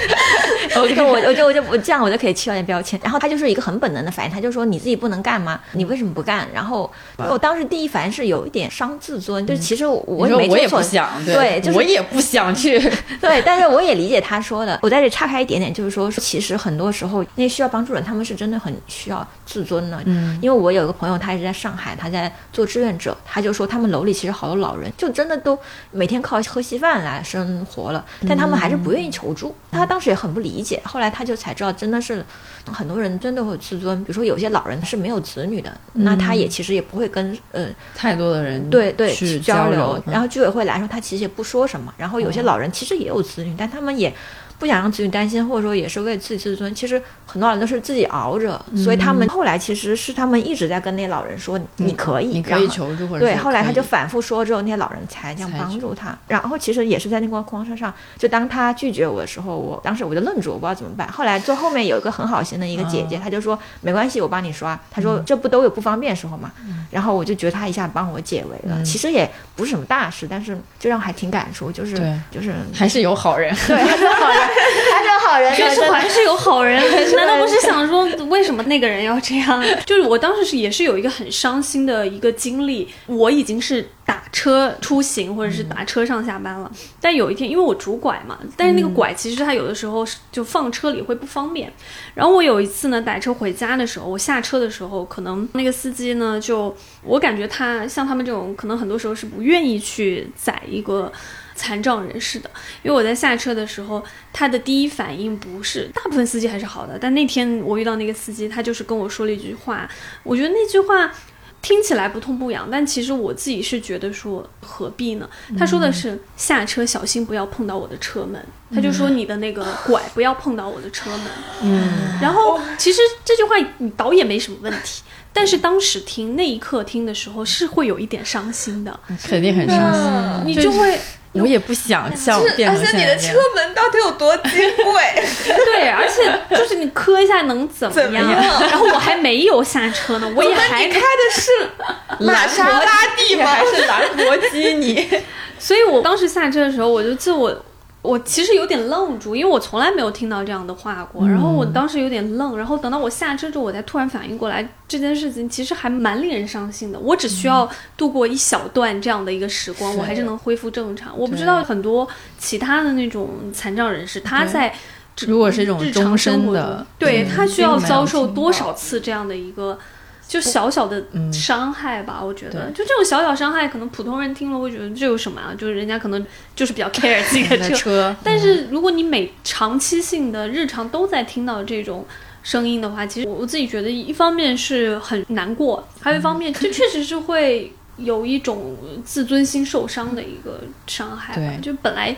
(laughs) 我就我我就我就我这样我就可以去掉点标签。然后他就是一个很本能的反应，他就说你自己不能干吗？你为什么不干？然后我当时第一反应是有一点伤自尊，就是其实我没做错不想，对，就是我也不想去。对，但是我也理解他说的。我在这岔开一点点，就是说，其实很多时候那些需要帮助人，他们是真的很需要自尊的。嗯，因为我有一个朋友，他一直在上海，他在做志愿者，他就说他们楼里其实好多老人，就真的都每天靠喝稀饭来生活了，但他们还是不愿意求助。他当时也很不理解，后来他就才知道，真的是很多人真的会有自尊。比如说有些老人是没有子女的，那他也其实也不会跟呃太多的人对对去交流，然后居委会来说，他其实也不说什么。然后有些老人其实也有子女，但他们也不想让子女担心，或者说也是为自己自尊。其实很多人都是自己熬着，所以他们后来其实是他们一直在跟那些老人说，你可以，你可以求助，或者对，后来他就反复说之后，那些老人才这样帮助他。然后其实也是在那个公交车上，就当他拒绝我的时候，我当时我就愣住，我不知道怎么办。后来坐后面有一个很好心的一个姐嗯姐，她就说没关系，我帮你刷。她说这不都有不方便的时候嘛。嗯然后我就觉得她一下帮我解围了。其实也不是什么大事，但是就让我还挺感触，就是就是还是有好人。对，还是好人，还是好人，确实真的还是有好人，(laughs) 难道不是想说为什么那个人要这样？(laughs) 就是我当时是也是有一个很伤心的一个经历，我已经是打车出行或者是打车上下班了，但有一天因为我拄拐嘛，但是那个拐其实它有的时候是就放车里会不方便。然后我有一次呢打车回家的时候，我下车的时候，可能那个司机呢就我感觉他像他们这种可能很多时候是不愿意去载一个。残障人士的，因为我在下车的时候，他的第一反应不是，大部分司机还是好的，但那天我遇到那个司机，他就是跟我说了一句话，我觉得那句话听起来不痛不痒，但其实我自己是觉得说何必呢？他说的是下车小心不要碰到我的车门，他就说你的那个拐不要碰到我的车门，嗯，然后其实这句话你倒也没什么问题。但是当时听那一刻听的时候是会有一点伤心的，肯定很伤心。你就会我也不想像是变而且你的车。门到底有多金贵？(laughs) 对，而且就是你磕一下能怎么样 (laughs) 然后我还没有下车呢，我也还开的是 (laughs) 玛莎拉蒂吗？还是兰博基尼？所以我当时下车的时候，我就记我。我其实有点愣住，因为我从来没有听到这样的话过。然后我当时有点愣，然后等到我下车之后，我才突然反应过来，这件事情其实还蛮令人伤心的。我只需要度过一小段这样的一个时光，我还是能恢复正常。我不知道很多其他的那种残障人士，他在如果是一种终身的，对他需要遭受多少次这样的一个。就小小的伤害吧，我觉得，就这种小小伤害，可能普通人听了会觉得这有什么啊？就是人家可能就是比较 care 自己的车，(laughs) (laughs) 但是如果你每长期性的日常都在听到这种声音的话，其实我自己觉得，一方面是很难过，还有一方面，就确实是会有一种自尊心受伤的一个伤害。吧，就本来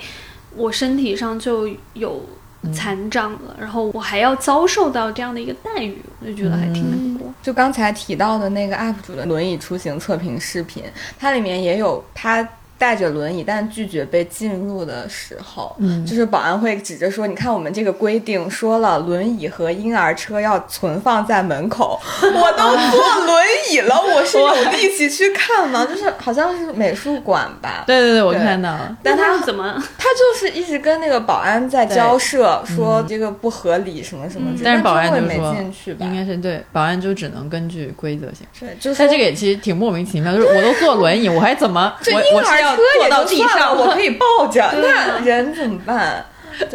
我身体上就有。残障了，然后我还要遭受到这样的一个待遇，我就觉得还挺难过。就刚才提到的那个 UP 主的轮椅出行测评视频，它里面也有他。带着轮椅，但拒绝被进入的时候，嗯，就是保安会指着说：“你看，我们这个规定说了，轮椅和婴儿车要存放在门口。(laughs) 我都坐轮椅了，我是有力气去看吗？(laughs) 就是好像是美术馆吧？对对对，我看到了。但他怎么？他就是一直跟那个保安在交涉，说这个不合理什么什么。但是保安就没进去吧？应该是对，保安就只能根据规则行。对，就是。但这个也其实挺莫名其妙，就是我都坐轮椅，我还怎么？(laughs) 这婴儿。车也到地上，我可以抱着，那人怎么办？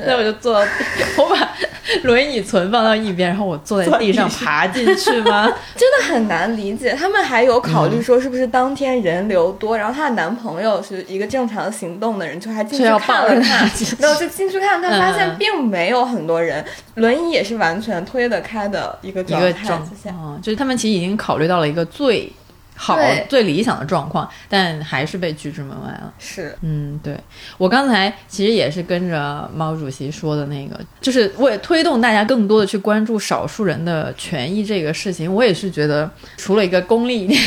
那我就坐，我把轮椅存放到一边，然后我坐在地上爬进去吗？(laughs) 真的很难理解。他们还有考虑说，是不是当天人流多，然后她的男朋友是一个正常行动的人，就还进去看了看，没有就进去看看，发现并没有很多人，轮椅也是完全推得开的一个一个状况，就是他们其实已经考虑到了一个最。好，最理想的状况，但还是被拒之门外了。是，嗯，对我刚才其实也是跟着毛主席说的那个，就是为推动大家更多的去关注少数人的权益这个事情，我也是觉得，除了一个功利一点，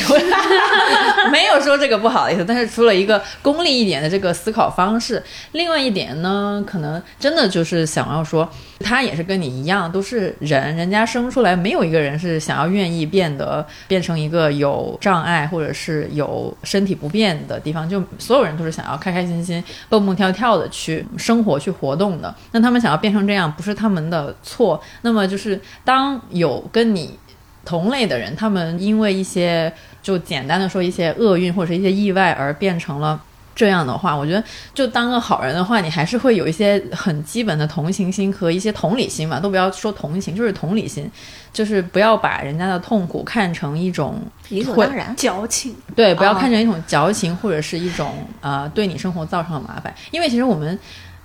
(laughs) 没有说这个不好的意思，但是除了一个功利一点的这个思考方式，另外一点呢，可能真的就是想要说，他也是跟你一样，都是人，人家生出来没有一个人是想要愿意变得变成一个有障。障碍或者是有身体不便的地方，就所有人都是想要开开心心、蹦蹦跳跳的去生活、去活动的。那他们想要变成这样，不是他们的错。那么就是当有跟你同类的人，他们因为一些就简单的说一些厄运或者是一些意外而变成了。这样的话，我觉得就当个好人的话，你还是会有一些很基本的同情心和一些同理心嘛，都不要说同情，就是同理心，就是不要把人家的痛苦看成一种理所当然矫情，对，不要看成一种矫情或者是一种呃对你生活造成的麻烦，因为其实我们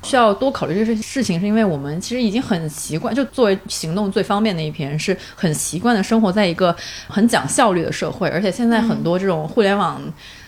需要多考虑这些事情，是因为我们其实已经很习惯，就作为行动最方便的一批人，是很习惯的生活在一个很讲效率的社会，而且现在很多这种互联网。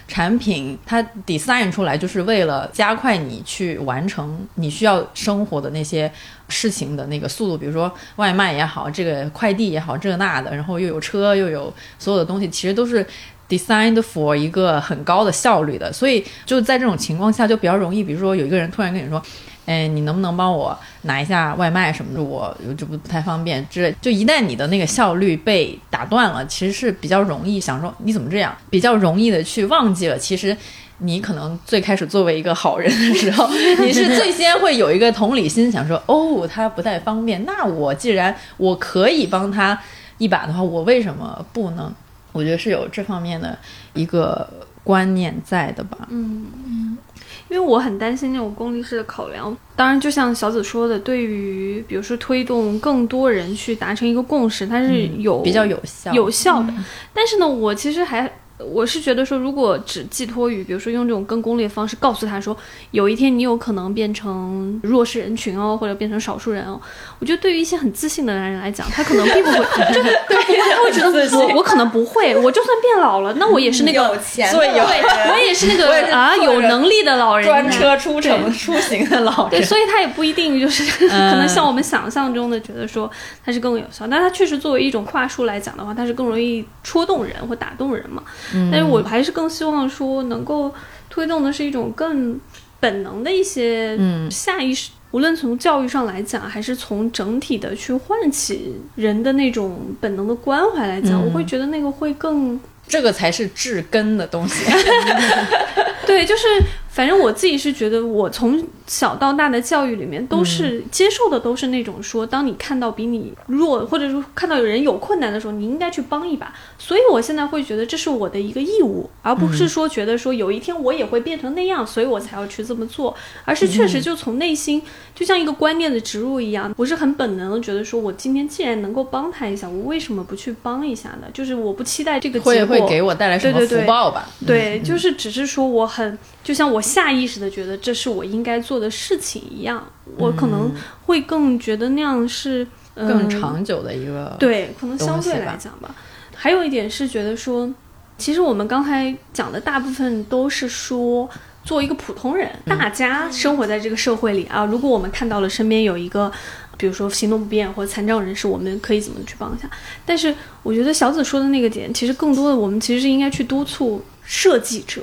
产品它 design 出来就是为了加快你去完成你需要生活的那些事情的那个速度，比如说外卖也好，这个快递也好，这那的，然后又有车又有所有的东西，其实都是 designed for 一个很高的效率的，所以就在这种情况下就比较容易，比如说有一个人突然跟你说。哎，你能不能帮我拿一下外卖什么的？我这不不太方便之类。就一旦你的那个效率被打断了，其实是比较容易想说你怎么这样，比较容易的去忘记了。其实你可能最开始作为一个好人的时候，你是最先会有一个同理心，想说哦，他不太方便，那我既然我可以帮他一把的话，我为什么不能？我觉得是有这方面的一个观念在的吧。嗯嗯。因为我很担心那种功利式的考量，当然，就像小紫说的，对于比如说推动更多人去达成一个共识，它是有比较有效有效的。但是呢，我其实还。我是觉得说，如果只寄托于，比如说用这种更功利的方式告诉他说，有一天你有可能变成弱势人群哦，或者变成少数人哦，我觉得对于一些很自信的男人来讲，他可能并不会，真的，他不会，他会觉得我我可能不会，我就算变老了，那我也是那个 (laughs) 有钱，对，我也是那个啊有能力的老人，专车出城出行的老人，对，所以他也不一定就是 (laughs) 可能像我们想象中的觉得说他是更有效，但他确实作为一种话术来讲的话，他是更容易戳动人或打动人嘛。但是我还是更希望说，能够推动的是一种更本能的一些下意识，无论从教育上来讲，还是从整体的去唤起人的那种本能的关怀来讲，我会觉得那个会更，这个才是治根的东西。(laughs) 对，就是反正我自己是觉得，我从小到大的教育里面都是接受的，都是那种说，当你看到比你弱，或者说看到有人有困难的时候，你应该去帮一把。所以我现在会觉得这是我的一个义务，而不是说觉得说有一天我也会变成那样，所以我才要去这么做，而是确实就从内心，就像一个观念的植入一样，我是很本能的觉得说，我今天既然能够帮他一下，我为什么不去帮一下呢？就是我不期待这个结果会给我带来什么福报吧？对，就是只是说我很。就像我下意识的觉得这是我应该做的事情一样，我可能会更觉得那样是更长久的一个对，可能相对来讲吧。还有一点是觉得说，其实我们刚才讲的大部分都是说，做一个普通人，大家生活在这个社会里啊，如果我们看到了身边有一个，比如说行动不便或者残障人士，我们可以怎么去帮一下？但是我觉得小紫说的那个点，其实更多的我们其实是应该去督促。设计者，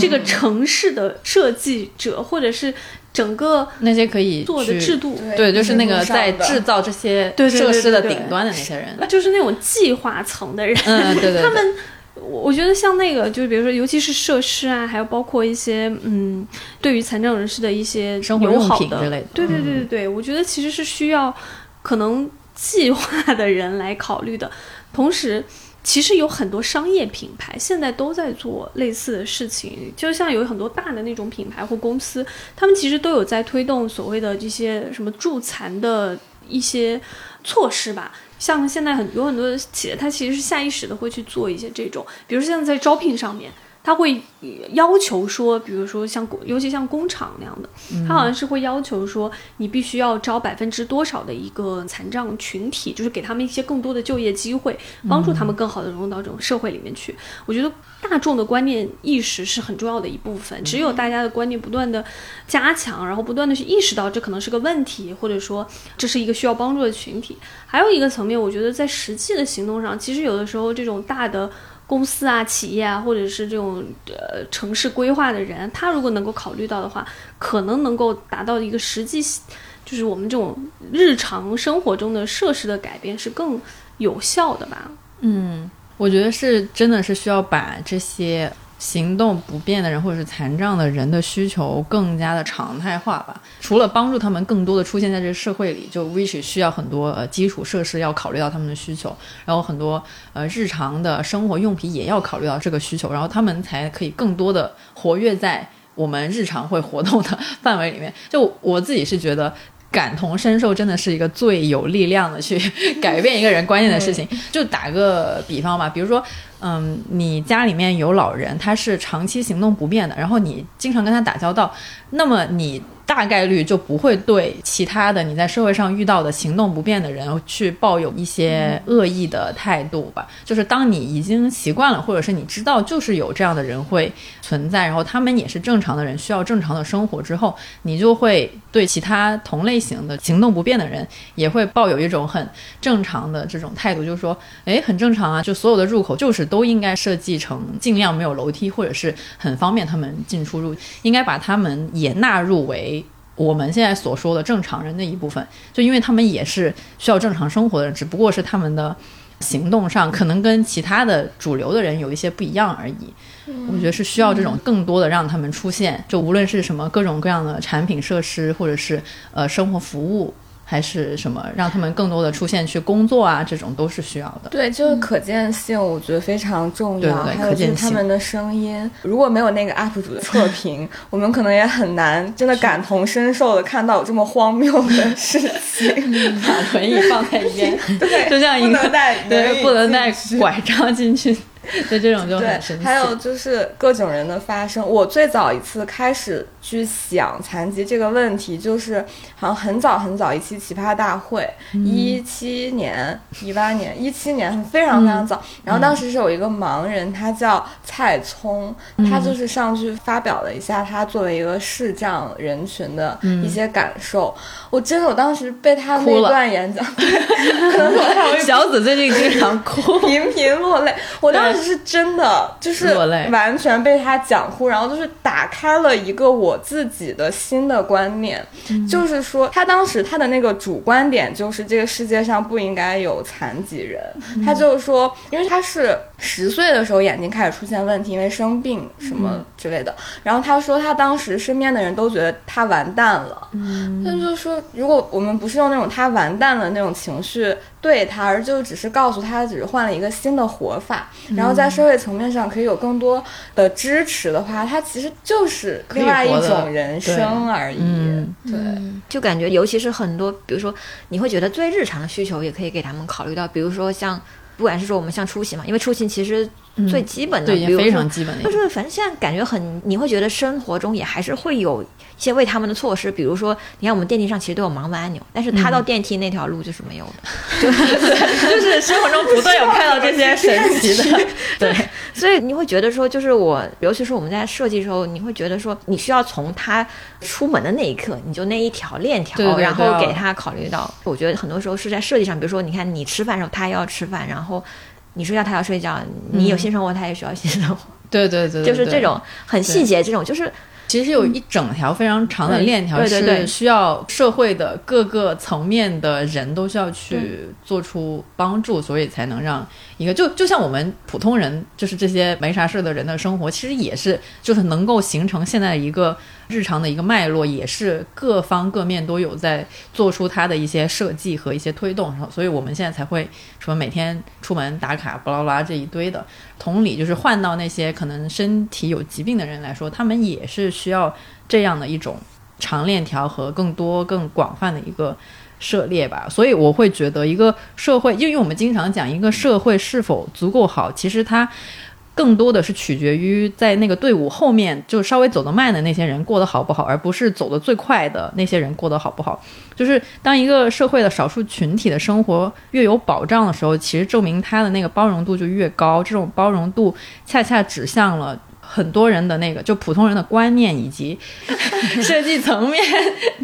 这个城市的设计者，或者是整个那些可以做的制度，对，就是那个在制造这些设施的顶端的那些人，那就是那种计划层的人。嗯，对对。他们，我觉得像那个，就是比如说，尤其是设施啊，还有包括一些嗯，对于残障人士的一些生活用品之类的。对对对对对，我觉得其实是需要可能计划的人来考虑的，同时。其实有很多商业品牌现在都在做类似的事情，就像有很多大的那种品牌或公司，他们其实都有在推动所谓的这些什么助残的一些措施吧。像现在很有很多企业，它其实是下意识的会去做一些这种，比如现在在招聘上面。他会要求说，比如说像尤其像工厂那样的，他好像是会要求说，你必须要招百分之多少的一个残障群体，就是给他们一些更多的就业机会，帮助他们更好的融入到这种社会里面去。我觉得大众的观念意识是很重要的一部分，只有大家的观念不断的加强，然后不断的去意识到这可能是个问题，或者说这是一个需要帮助的群体。还有一个层面，我觉得在实际的行动上，其实有的时候这种大的。公司啊、企业啊，或者是这种呃城市规划的人，他如果能够考虑到的话，可能能够达到一个实际，就是我们这种日常生活中的设施的改变是更有效的吧？嗯，我觉得是真的是需要把这些。行动不便的人或者是残障的人的需求更加的常态化吧。除了帮助他们更多的出现在这个社会里，就 which 需要很多呃基础设施要考虑到他们的需求，然后很多呃日常的生活用品也要考虑到这个需求，然后他们才可以更多的活跃在我们日常会活动的 (laughs) 范围里面。就我自己是觉得。感同身受真的是一个最有力量的去 (laughs) 改变一个人观念的事情。就打个比方吧，比如说，嗯，你家里面有老人，他是长期行动不便的，然后你经常跟他打交道，那么你。大概率就不会对其他的你在社会上遇到的行动不便的人去抱有一些恶意的态度吧。就是当你已经习惯了，或者是你知道就是有这样的人会存在，然后他们也是正常的人，需要正常的生活之后，你就会对其他同类型的行动不便的人也会抱有一种很正常的这种态度，就是说，哎，很正常啊，就所有的入口就是都应该设计成尽量没有楼梯，或者是很方便他们进出入，应该把他们也纳入为。我们现在所说的正常人的一部分，就因为他们也是需要正常生活的人，只不过是他们的行动上可能跟其他的主流的人有一些不一样而已。我觉得是需要这种更多的让他们出现，就无论是什么各种各样的产品设施，或者是呃生活服务。还是什么，让他们更多的出现去工作啊，这种都是需要的。对，就是可见性，我觉得非常重要。对对，还有就是他们的声音，如果没有那个 UP 主的测评，(laughs) 我们可能也很难真的感同身受的看到有这么荒谬的事情。(laughs) 把轮椅放在一边，对，就像一个对，不能带拐杖进去。(laughs) 对这种就很神奇。还有就是各种人的发声。我最早一次开始去想残疾这个问题，就是好像很早很早一期奇葩大会，一七年、一八年、一七年，非常非常早。然后当时是有一个盲人，他叫蔡聪，他就是上去发表了一下他作为一个视障人群的一些感受。我真的，我当时被他那段演讲，(laughs) 可能小紫最近经常 (laughs) 哭，频频落泪。我当时。时是真的，就是完全被他讲哭，然后就是打开了一个我自己的新的观念，就是说他当时他的那个主观点就是这个世界上不应该有残疾人，他就是说，因为他是十岁的时候眼睛开始出现问题，因为生病什么之类的，然后他说他当时身边的人都觉得他完蛋了，他就说如果我们不是用那种他完蛋了那种情绪对他，而就只是告诉他只是换了一个新的活法，然后在社会层面上可以有更多的支持的话，他其实就是另外一种人生而已。嗯对，就感觉，尤其是很多，比如说，你会觉得最日常的需求也可以给他们考虑到，比如说像，不管是说我们像出行嘛，因为出行其实最基本的，对，也非比如说常基本的。就是反正现在感觉很，你会觉得生活中也还是会有一些为他们的措施，比如说，你看我们电梯上其实都有盲文按钮，但是他到电梯那条路就是没有的，就 (laughs) 是就是生活中不断有看到这些神奇的，对，(laughs) 所以你会觉得说，就是我，尤其是我们在设计的时候，你会觉得说，你需要从他出门的那一刻，你就那一条链条，对对对然后给他考虑到。我觉得很多时候是在设计上，比如说，你看你吃饭的时候，他也要吃饭，然后你睡觉他要睡觉，你有性生活他也需要性生活，对对对，对就是这种很细节，这种就是其实有一整条非常长的嗯链条，是需要社会的各个层面的人都需要去做出帮助，所以才能让一个就就像我们普通人，就是这些没啥事的人的生活，其实也是就是能够形成现在一个日常的一个脉络，也是各方各面都有在做出它的一些设计和一些推动，所以我们现在才会什么每天出门打卡巴拉巴拉这一堆的。同理，就是换到那些可能身体有疾病的人来说，他们也是需要这样的一种长链条和更多、更广泛的一个涉猎吧。所以我会觉得，一个社会，因为我们经常讲一个社会是否足够好，其实它。更多的是取决于在那个队伍后面就稍微走得慢的那些人过得好不好，而不是走得最快的那些人过得好不好。就是当一个社会的少数群体的生活越有保障的时候，其实证明他的那个包容度就越高。这种包容度恰恰指向了。很多人的那个就普通人的观念以及 (laughs) 设计层面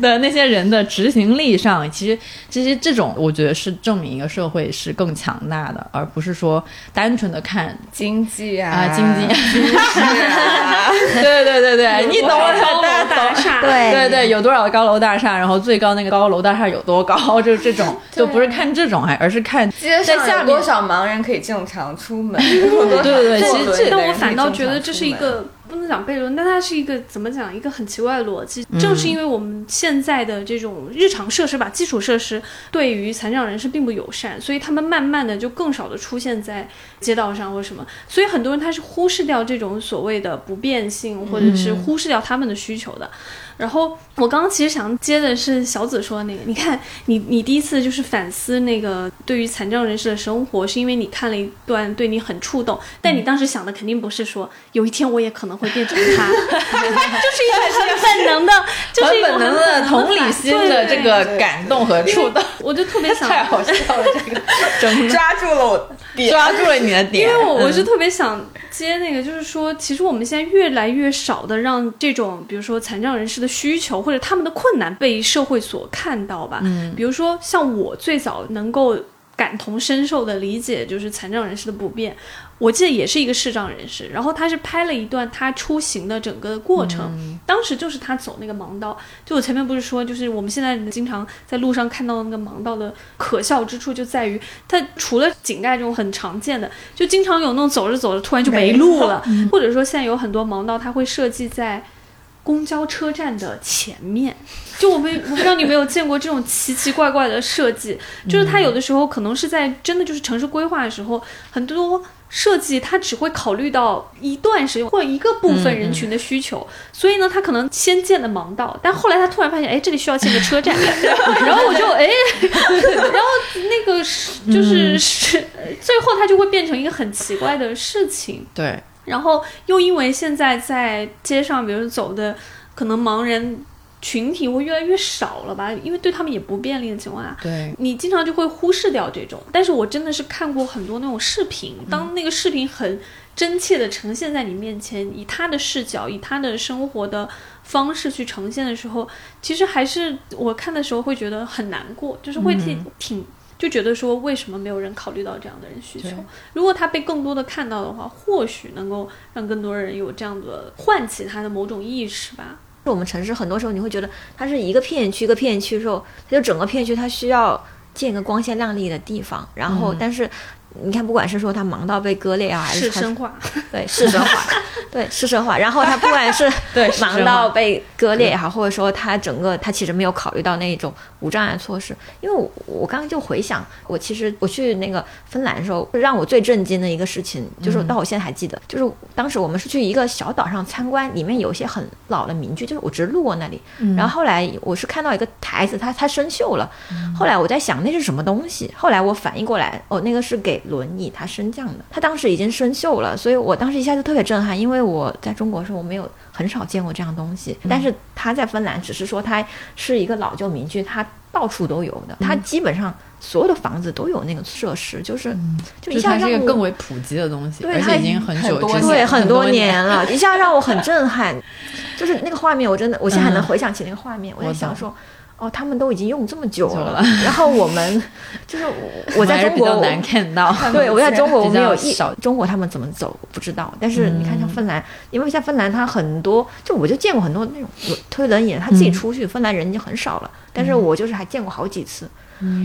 的那些人的执行力上，其实其实这种我觉得是证明一个社会是更强大的，而不是说单纯的看经济啊，啊经济啊，对对对对，(laughs) 你懂我高楼大大厦，对对对，有多少高楼大厦，然后最高那个高楼大厦有多高，就这种，就不是看这种，还而是看街在下面上有多少盲人可以正常出门？(laughs) 对对对其实但我反倒觉得这是一个不能讲悖论，但它是一个怎么讲一个很奇怪的逻辑。嗯正是因为我们现在的这种日常设施吧，基础设施对于残障人士并不友善，所以他们慢慢的就更少的出现在街道上或什么。所以很多人他是忽视掉这种所谓的不便性，或者是嗯忽视掉他们的需求的。然后我刚刚其实想接的是小紫说的那个，你看你你第一次就是反思那个对于残障人士的生活，是因为你看了一段对你很触动，但你当时想的肯定不是说有一天我也可能会变成他，就是一种很本能的，就是很本能的同理心的这个感动和触动，我就特别想太好笑了，这个。真 (laughs) 的抓住了我点。抓住了你的点，(laughs) 因为我我是嗯特别想接那个，就是说，其实我们现在越来越少的让这种，比如说残障人士的需求或者他们的困难被社会所看到吧。嗯比如说，像我最早能够感同身受的理解，就是残障人士的不便。我记得也是一个视障人士，然后他是拍了一段他出行的整个过程，嗯当时就是他走那个盲道。就我前面不是说，就是我们现在经常在路上看到的那个盲道的可笑之处，就在于它除了井盖这种很常见的，就经常有那种走着走着突然就没路了，或者说现在有很多盲道，它会设计在公交车站的前面。就我们 (laughs) 我不知道你有没有见过这种奇奇怪怪的设计，就是它有的时候可能是在真的就是城市规划的时候，很多设计它只会考虑到一段时间或一个部分人群的需求，所以呢，它可能先建的盲道，但后来他突然发现，哎，这里需要建个车站，(laughs) 然后我就哎，(laughs) 然后那个是就是是最后它就会变成一个很奇怪的事情。对，然后又因为现在在街上，比如走的可能盲人群体会越来越少了吧，因为对他们也不便利的情况下，对，你经常就会忽视掉这种。但是我真的是看过很多那种视频，当那个视频很真切的呈现在你面前，以他的视角，以他的生活的方式去呈现的时候，其实还是我看的时候会觉得很难过，就是会挺、挺。就觉得说为什么没有人考虑到这样的人需求？如果他被更多的看到的话，或许能够让更多人有这样的唤起他的某种意识吧。我们城市很多时候你会觉得它是一个片区一个片区的时候，它就整个片区它需要建一个光鲜亮丽的地方，然后但是。你看，不管是说他忙到被割裂啊，还是他是生化，对是生化，对是生化，然后他不管是对忙到被割裂也好，或者说他整个他其实没有考虑到那种无障碍措施，因为我我刚刚就回想，我其实我去那个芬兰的时候，让我最震惊的一个事情，就是到我现在还记得，就是当时我们是去一个小岛上参观，里面有一些很老的民居，就是我只是路过那里，然后后来我是看到一个台子，它它生锈了，后来我在想那是什么东西，后来我反应过来，哦，那个是给轮椅它升降的，它当时已经生锈了，所以我当时一下就特别震撼，因为我在中国的时候我没有很少见过这样东西，但是它在芬兰只是说它是一个老旧民居，它到处都有的，它基本上所有的房子都有那个设施，就是就一下让我更为普及的东西，对它而且已经很久之前，对，很多年了，(laughs) 一下让我很震撼，就是那个画面，我真的，我现在还能嗯。回想起那个画面，我在想说。哦，他们都已经用这么久了，了？(laughs) 然后我们 (laughs) 就是我我在中国难看到，(laughs) 对，我在中国我比没有一中国他们怎么走不知道，但是你看像嗯。芬兰，因为像芬兰它很多，就我就见过很多那种推轮椅的，他自己嗯。出去，芬兰人已经很少了，但是我就是还见过好几次，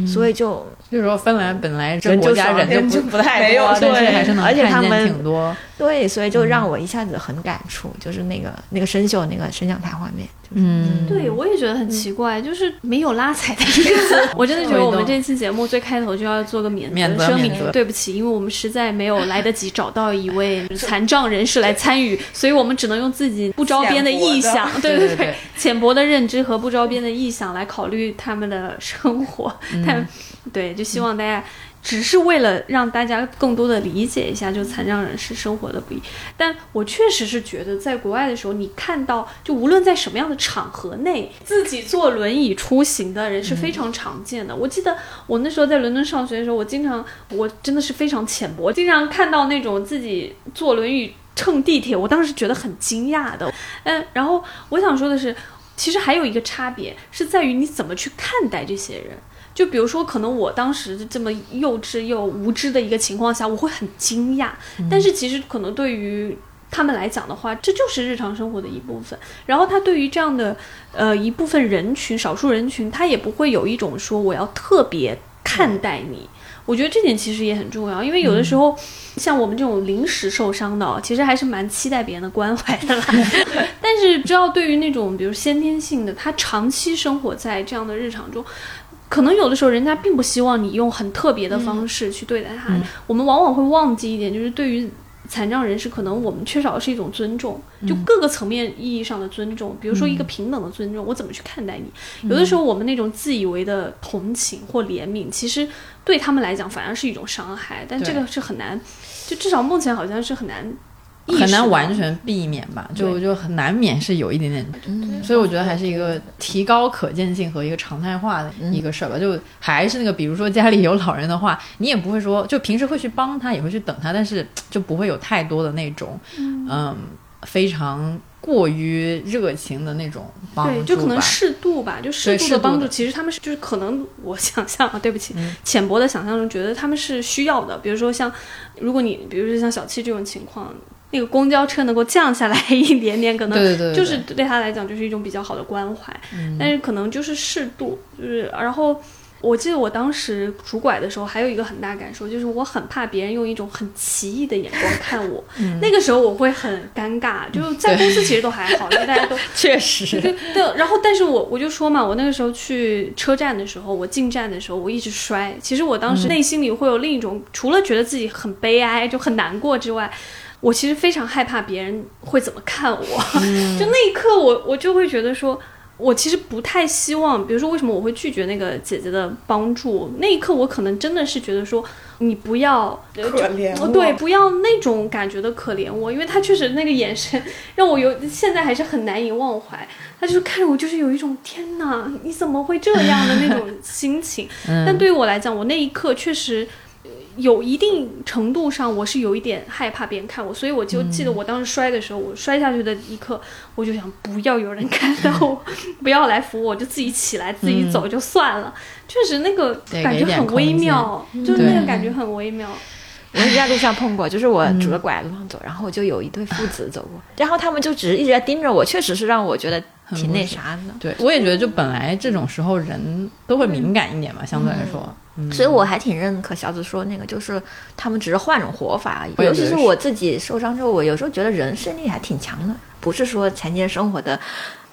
所以就就是说芬兰本来国家少人就不不太没有多，对还是能而且看见他们挺多。对，所以就让我一下子很感触，就是那个那个生锈那个升降台画面，就是嗯，对，我也觉得很奇怪，就是没有拉踩的意思。(laughs) 我真的觉得我们这期节目最开头就要做个免免责声明对不起，因为我们实在没有来得及找到一位残障人士来参与，所以我们只能用自己不着边的臆想，(laughs) 对对对对对，浅薄的认知和不着边的臆想来考虑他们的生活。(laughs) 但对，就希望大家。只是为了让大家更多的理解一下，就残障人士生活的不易。但我确实是觉得，在国外的时候，你看到就无论在什么样的场合内，自己坐轮椅出行的人是非常常见的。我记得我那时候在伦敦上学的时候，我经常，我真的是非常浅薄，经常看到那种自己坐轮椅乘地铁，我当时觉得很惊讶的。嗯，然后我想说的是，其实还有一个差别是在于你怎么去看待这些人。就比如说，可能我当时这么幼稚又无知的一个情况下，我会很惊讶。但是其实可能对于他们来讲的话，这就是日常生活的一部分。然后他对于这样的呃一部分人群、少数人群，他也不会有一种说我要特别看待你。我觉得这点其实也很重要，因为有的时候、像我们这种临时受伤的，其实还是蛮期待别人的关怀的啦。(laughs) 但是，只要对于那种比如先天性的，他长期生活在这样的日常中，可能有的时候人家并不希望你用很特别的方式去对待他。我们往往会忘记一点，就是对于残障人士，可能我们缺少的是一种尊重，就各个层面意义上的尊重。比如说一个平等的尊重，我怎么去看待你？有的时候我们那种自以为的同情或怜悯，其实对他们来讲反而是一种伤害。但这个是很难，就至少目前好像是很难。很难完全避免吧，就就很难免是有一点点，嗯所以我觉得还是一个提高可见性和一个常态化的一个事儿吧。就还是那个，比如说家里有老人的话，你也不会说，就平时会去帮他，也会去等他，但是就不会有太多的那种，嗯，非常过于热情的那种帮助就可能适度吧，就适度度的帮助。其实他们是就是可能我想象啊，对不起，嗯浅薄的想象中觉得他们是需要的。比如说像，如果你比如说像小七这种情况，那个公交车能够降下来一点点，可能就是对他来讲就是一种比较好的关怀。但是可能就是适度，就是然后。我记得我当时拄拐的时候，还有一个很大感受，就是我很怕别人用一种很奇异的眼光看我。(laughs) 那个时候我会很尴尬，就是在公司其实都还好，因为大家都 (laughs) 确实，对对，然后但是我我就说嘛，我那个时候去车站的时候，我进站的时候，我一直摔。其实我当时内心里会有另一种，除了觉得自己很悲哀，就很难过之外，我其实非常害怕别人会怎么看我。(laughs) 就那一刻我，我就会觉得说。我其实不太希望，比如说为什么我会拒绝那个姐姐的帮助？那一刻我可能真的是觉得说，你不要可怜我哦对，不要那种感觉的可怜我，因为他确实那个眼神让我有现在还是很难以忘怀。他就是看着我，就是有一种天哪，你怎么会这样的那种心情。但对于我来讲，我那一刻确实。呃有一定程度上，我是有一点害怕别人看我，所以我就记得我当时摔的时候，我摔下去的一刻，我就想不要有人看到我，(laughs) 不要来扶我，就自己起来自己走就算了。确实那个感觉很微妙，就是那个感觉很微妙。我在路上碰过，就是我拄着拐路上走，然后就有一对父子走过，然后他们就只是一直在盯着我，确实是让我觉得挺那啥的。对，我也觉得，就本来这种时候人都会敏感一点嘛，相对来说。所以我还挺认可小紫说那个，就是他们只是换种活法而已。尤其是我自己受伤之后，我有时候觉得人胜力还挺强的，不是说残疾人生活的。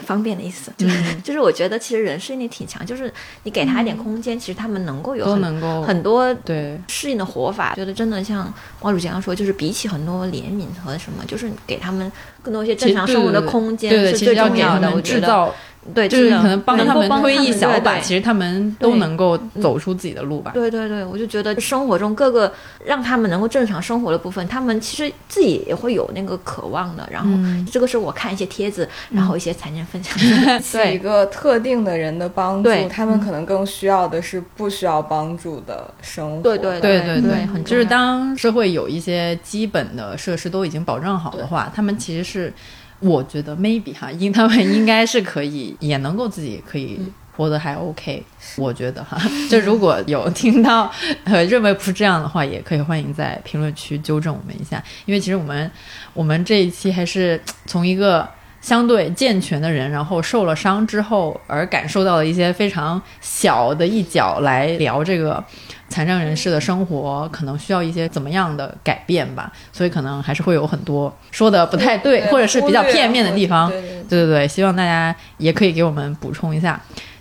方便的意思，就是 (laughs) 就是我觉得其实人适应力挺强，就是你给他一点空间，其实他们能够有很很多对适应的活法。觉得真的像毛主刚刚说，就是比起很多怜悯和什么，就是给他们更多一些正常生活的空间是最重要的。我觉得。对，就是可能帮他们推一小把，其实他们都能够走出自己的路吧。对对对，我就觉得生活中各个让他们能够正常生活的部分，他们其实自己也会有那个渴望的。然后这个是我看一些帖子，然后一些残疾人分享，(laughs) 对一个特定的人的帮助，他们可能更需要的是不需要帮助的生活。对对对对对，就是当社会有一些基本的设施都已经保障好的话，他们其实是。我觉得 maybe 哈，应 (laughs) 他们应该是可以，也能够自己可以活得还 OK。我觉得哈，就如果有听到呃认为不是这样的话，也可以欢迎在评论区纠正我们一下。因为其实我们我们这一期还是从一个相对健全的人，然后受了伤之后而感受到了一些非常小的一角来聊这个。残障人士的生活可能需要一些怎么样的改变吧，所以可能还是会有很多说的不太对，或者是比较片面的地方。对对对，希望大家也可以给我们补充一下。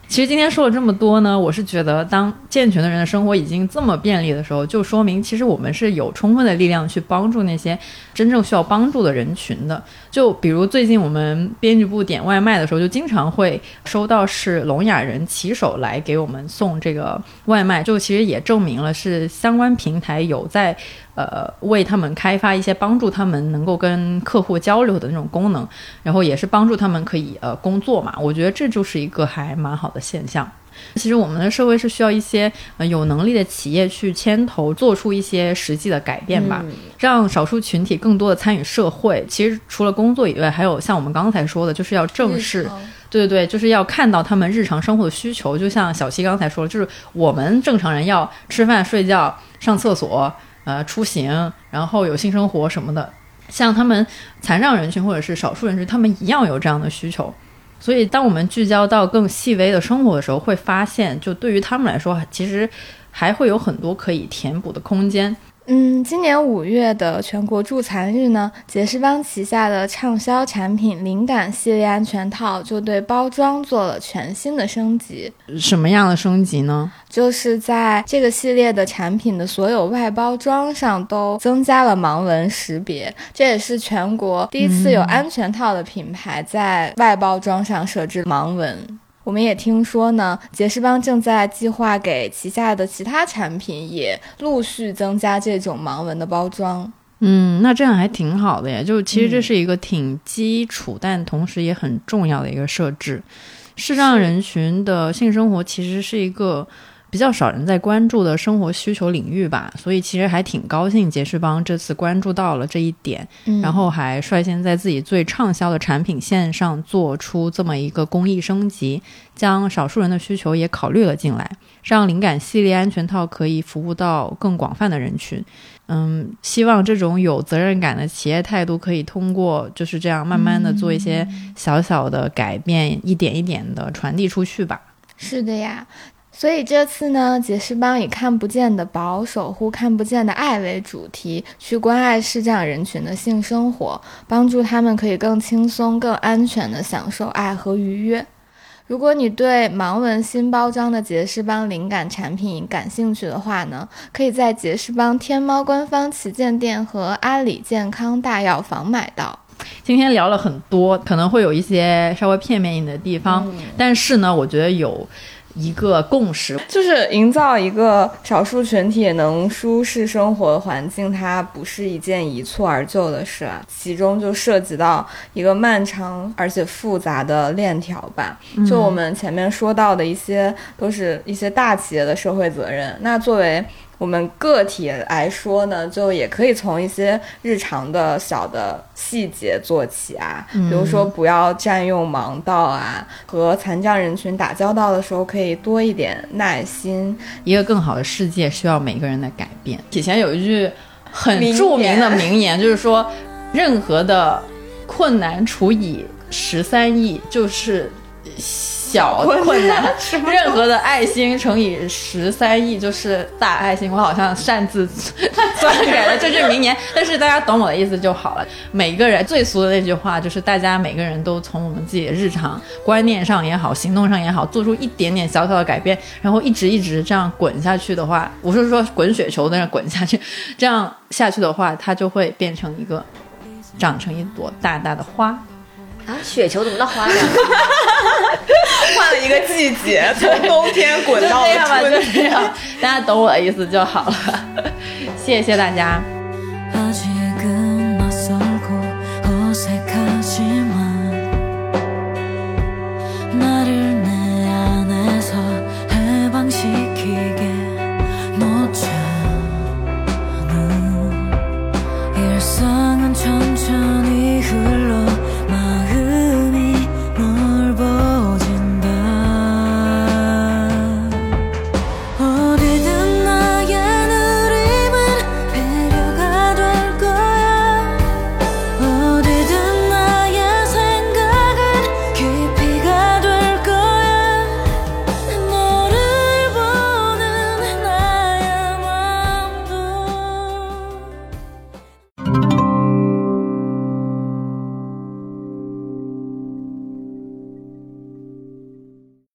其实今天说了这么多呢，我是觉得，当健全的人的生活已经这么便利的时候，就说明其实我们是有充分的力量去帮助那些真正需要帮助的人群的。就比如最近我们编辑部点外卖的时候，就经常会收到是聋哑人骑手来给我们送这个外卖，就其实也证明了是相关平台有在。呃，为他们开发一些帮助他们能够跟客户交流的那种功能，然后也是帮助他们可以呃工作嘛。我觉得这就是一个还蛮好的现象。其实我们的社会是需要一些呃有能力的企业去牵头做出一些实际的改变吧，让少数群体更多的参与社会。其实除了工作以外，还有像我们刚才说的，就是要正视，对对对，就是要看到他们日常生活的需求。就像小七刚才说的，就是我们正常人要吃饭、睡觉、上厕所。呃，出行，然后有性生活什么的，像他们残障人群或者是少数人群，他们一样有这样的需求。所以，当我们聚焦到更细微的生活的时候，会发现，就对于他们来说，其实还会有很多可以填补的空间。嗯，今年五月的全国助残日呢，杰士邦旗下的畅销产品灵感系列安全套就对包装做了全新的升级。什么样的升级呢？就是在这个系列的产品的所有外包装上都增加了盲文识别，这也是全国第一次有安全套的品牌在外包装上设置盲文。我们也听说呢，杰士邦正在计划给旗下的其他产品也陆续增加这种盲文的包装。嗯，那这样还挺好的呀。就其实这是一个挺基础，但同时也很重要的一个设置。视障人群的性生活其实是一个。比较少人在关注的生活需求领域吧，所以其实还挺高兴杰士邦这次关注到了这一点，然后还率先在自己最畅销的产品线上做出这么一个工艺升级，将少数人的需求也考虑了进来，让灵感系列安全套可以服务到更广泛的人群。嗯，希望这种有责任感的企业态度可以通过就是这样慢慢的做一些小小的改变，一点一点的传递出去吧。是的呀。所以这次呢，杰士邦以看不见的宝守护看不见的爱为主题，去关爱视障人群的性生活，帮助他们可以更轻松、更安全地享受爱和愉悦。如果你对盲文新包装的杰士邦灵感产品感兴趣的话呢，可以在杰士邦天猫官方旗舰店和阿里健康大药房买到。今天聊了很多，可能会有一些稍微片面的地方，但是呢，我觉得有。一个共识，就是营造一个少数群体能舒适生活的环境，它不是一件一蹴而就的事啊，其中就涉及到一个漫长而且复杂的链条吧。就我们前面说到的一些，都是一些大企业的社会责任。那作为我们个体来说呢，就也可以从一些日常的小的细节做起啊，比如说不要占用盲道啊，和残障人群打交道的时候可以多一点耐心。一个更好的世界需要每个人的改变。以前有一句很著名的名言，就是说，任何的困难除以十三亿就是小困难，任何的爱心乘以十三亿就是大爱心。我好像擅自 (laughs) 篡改了这句名言，但是大家懂我的意思就好了。每个人最俗的那句话就是，大家每个人都从我们自己的日常观念上也好，行动上也好，做出一点点小小的改变，然后一直一直这样滚下去的话，我是说滚雪球在那滚下去，这样下去的话，它就会变成一个长成一朵大大的花。啊，雪球怎么到花样？(laughs) 换了一个季节，(laughs) 从冬天滚到春天。这样，大家懂我的意思就好了。谢谢大家。